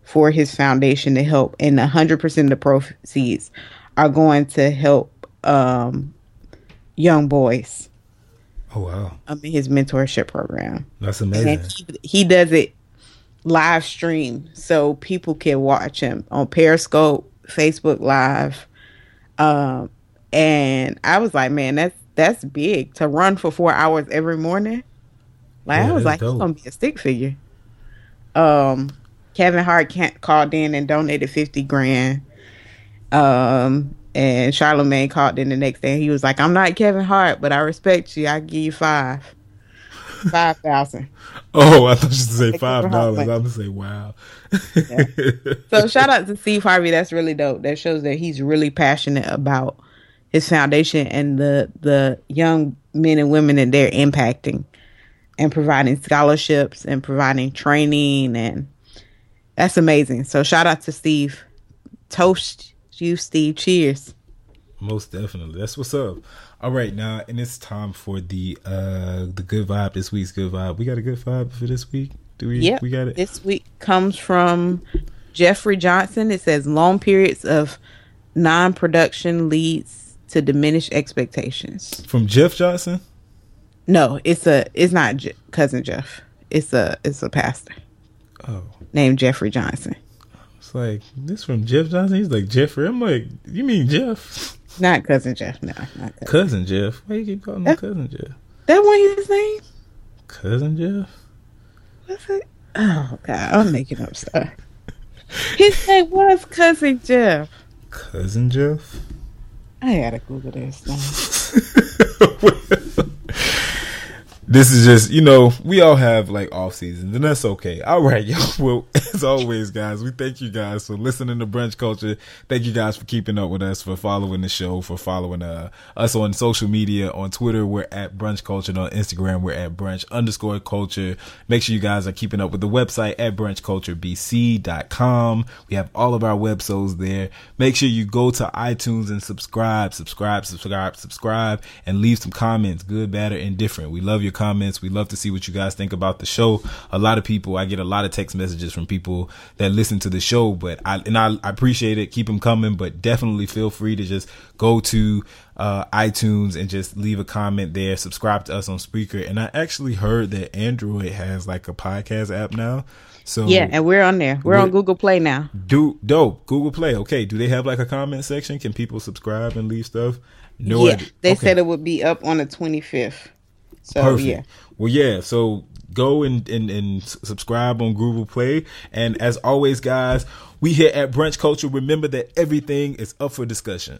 for his foundation to help. And 100% of the proceeds are going to help um, young boys. Oh wow, um, his mentorship program. That's amazing. he, he does it live stream so people can watch him on periscope facebook live. Um, and i was like man that's that's big to run for four hours every morning like Yeah, i was like he's dope. gonna be a stick figure um kevin hart can't called in and donated 50 grand um and Charlamagne called in the next day he was like i'm not kevin hart but i respect you i give you five Five thousand. Oh, I thought you say five dollars. I'm gonna say wow. So shout out to Steve Harvey. That's really dope. That shows that he's really passionate about his foundation and the the young men and women that they're impacting and providing scholarships and providing training and that's amazing. So shout out to Steve. Toast you, Steve. Cheers. Most definitely. That's what's up. All right, now and it's time for the uh the good vibe. This week's good vibe. We got a good vibe for this week. Do we? Yep. We got it. This week comes from Jeffrey Johnson. It says long periods of non-production leads to diminish expectations. From Jeff Johnson. No, it's a it's not Je- cousin Jeff. It's a it's a pastor Oh, named Jeffrey Johnson. it's like this from Jeff Johnson. He's like Jeffrey. I'm like, you mean Jeff? Not cousin Jeff. No, not cousin. Cousin Jeff. Why you keep calling him cousin Jeff? That one his name? Cousin Jeff. What's it? Oh God, I'm making up stuff. His name was cousin Jeff. Cousin Jeff. I gotta Google this. This is just you know we all have like off seasons and that's okay. All right y'all. Well as always guys we thank you guys for listening to brunch culture. Thank you guys for keeping up with us for following the show for following uh, us on social media. On twitter we're at brunch culture and on instagram we're at brunch underscore culture. Make sure you guys are keeping up with the website at brunchculturebc.com we have all of our websites there. Make sure you go to itunes and subscribe subscribe subscribe subscribe and leave some comments good bad or indifferent. We love your comments we love to see what you guys think about the show a lot of people i get a lot of text messages from people that listen to the show but i and i, I appreciate it keep them coming but definitely feel free to just go to uh, iTunes and just leave a comment there. Subscribe to us on Spreaker. And I actually heard that Android has like a podcast app now. So Yeah, and we're on there. We're on Google Play now. do dope Google Play. Okay, do they have like a comment section? Can people subscribe and leave stuff? No, yeah, idea. they Okay. said it would be up on the 25th. So Perfect. yeah, Well, yeah. So go and, and and subscribe on Google Play. And as always, guys, we here at Brunch Culture. Remember that everything is up for discussion.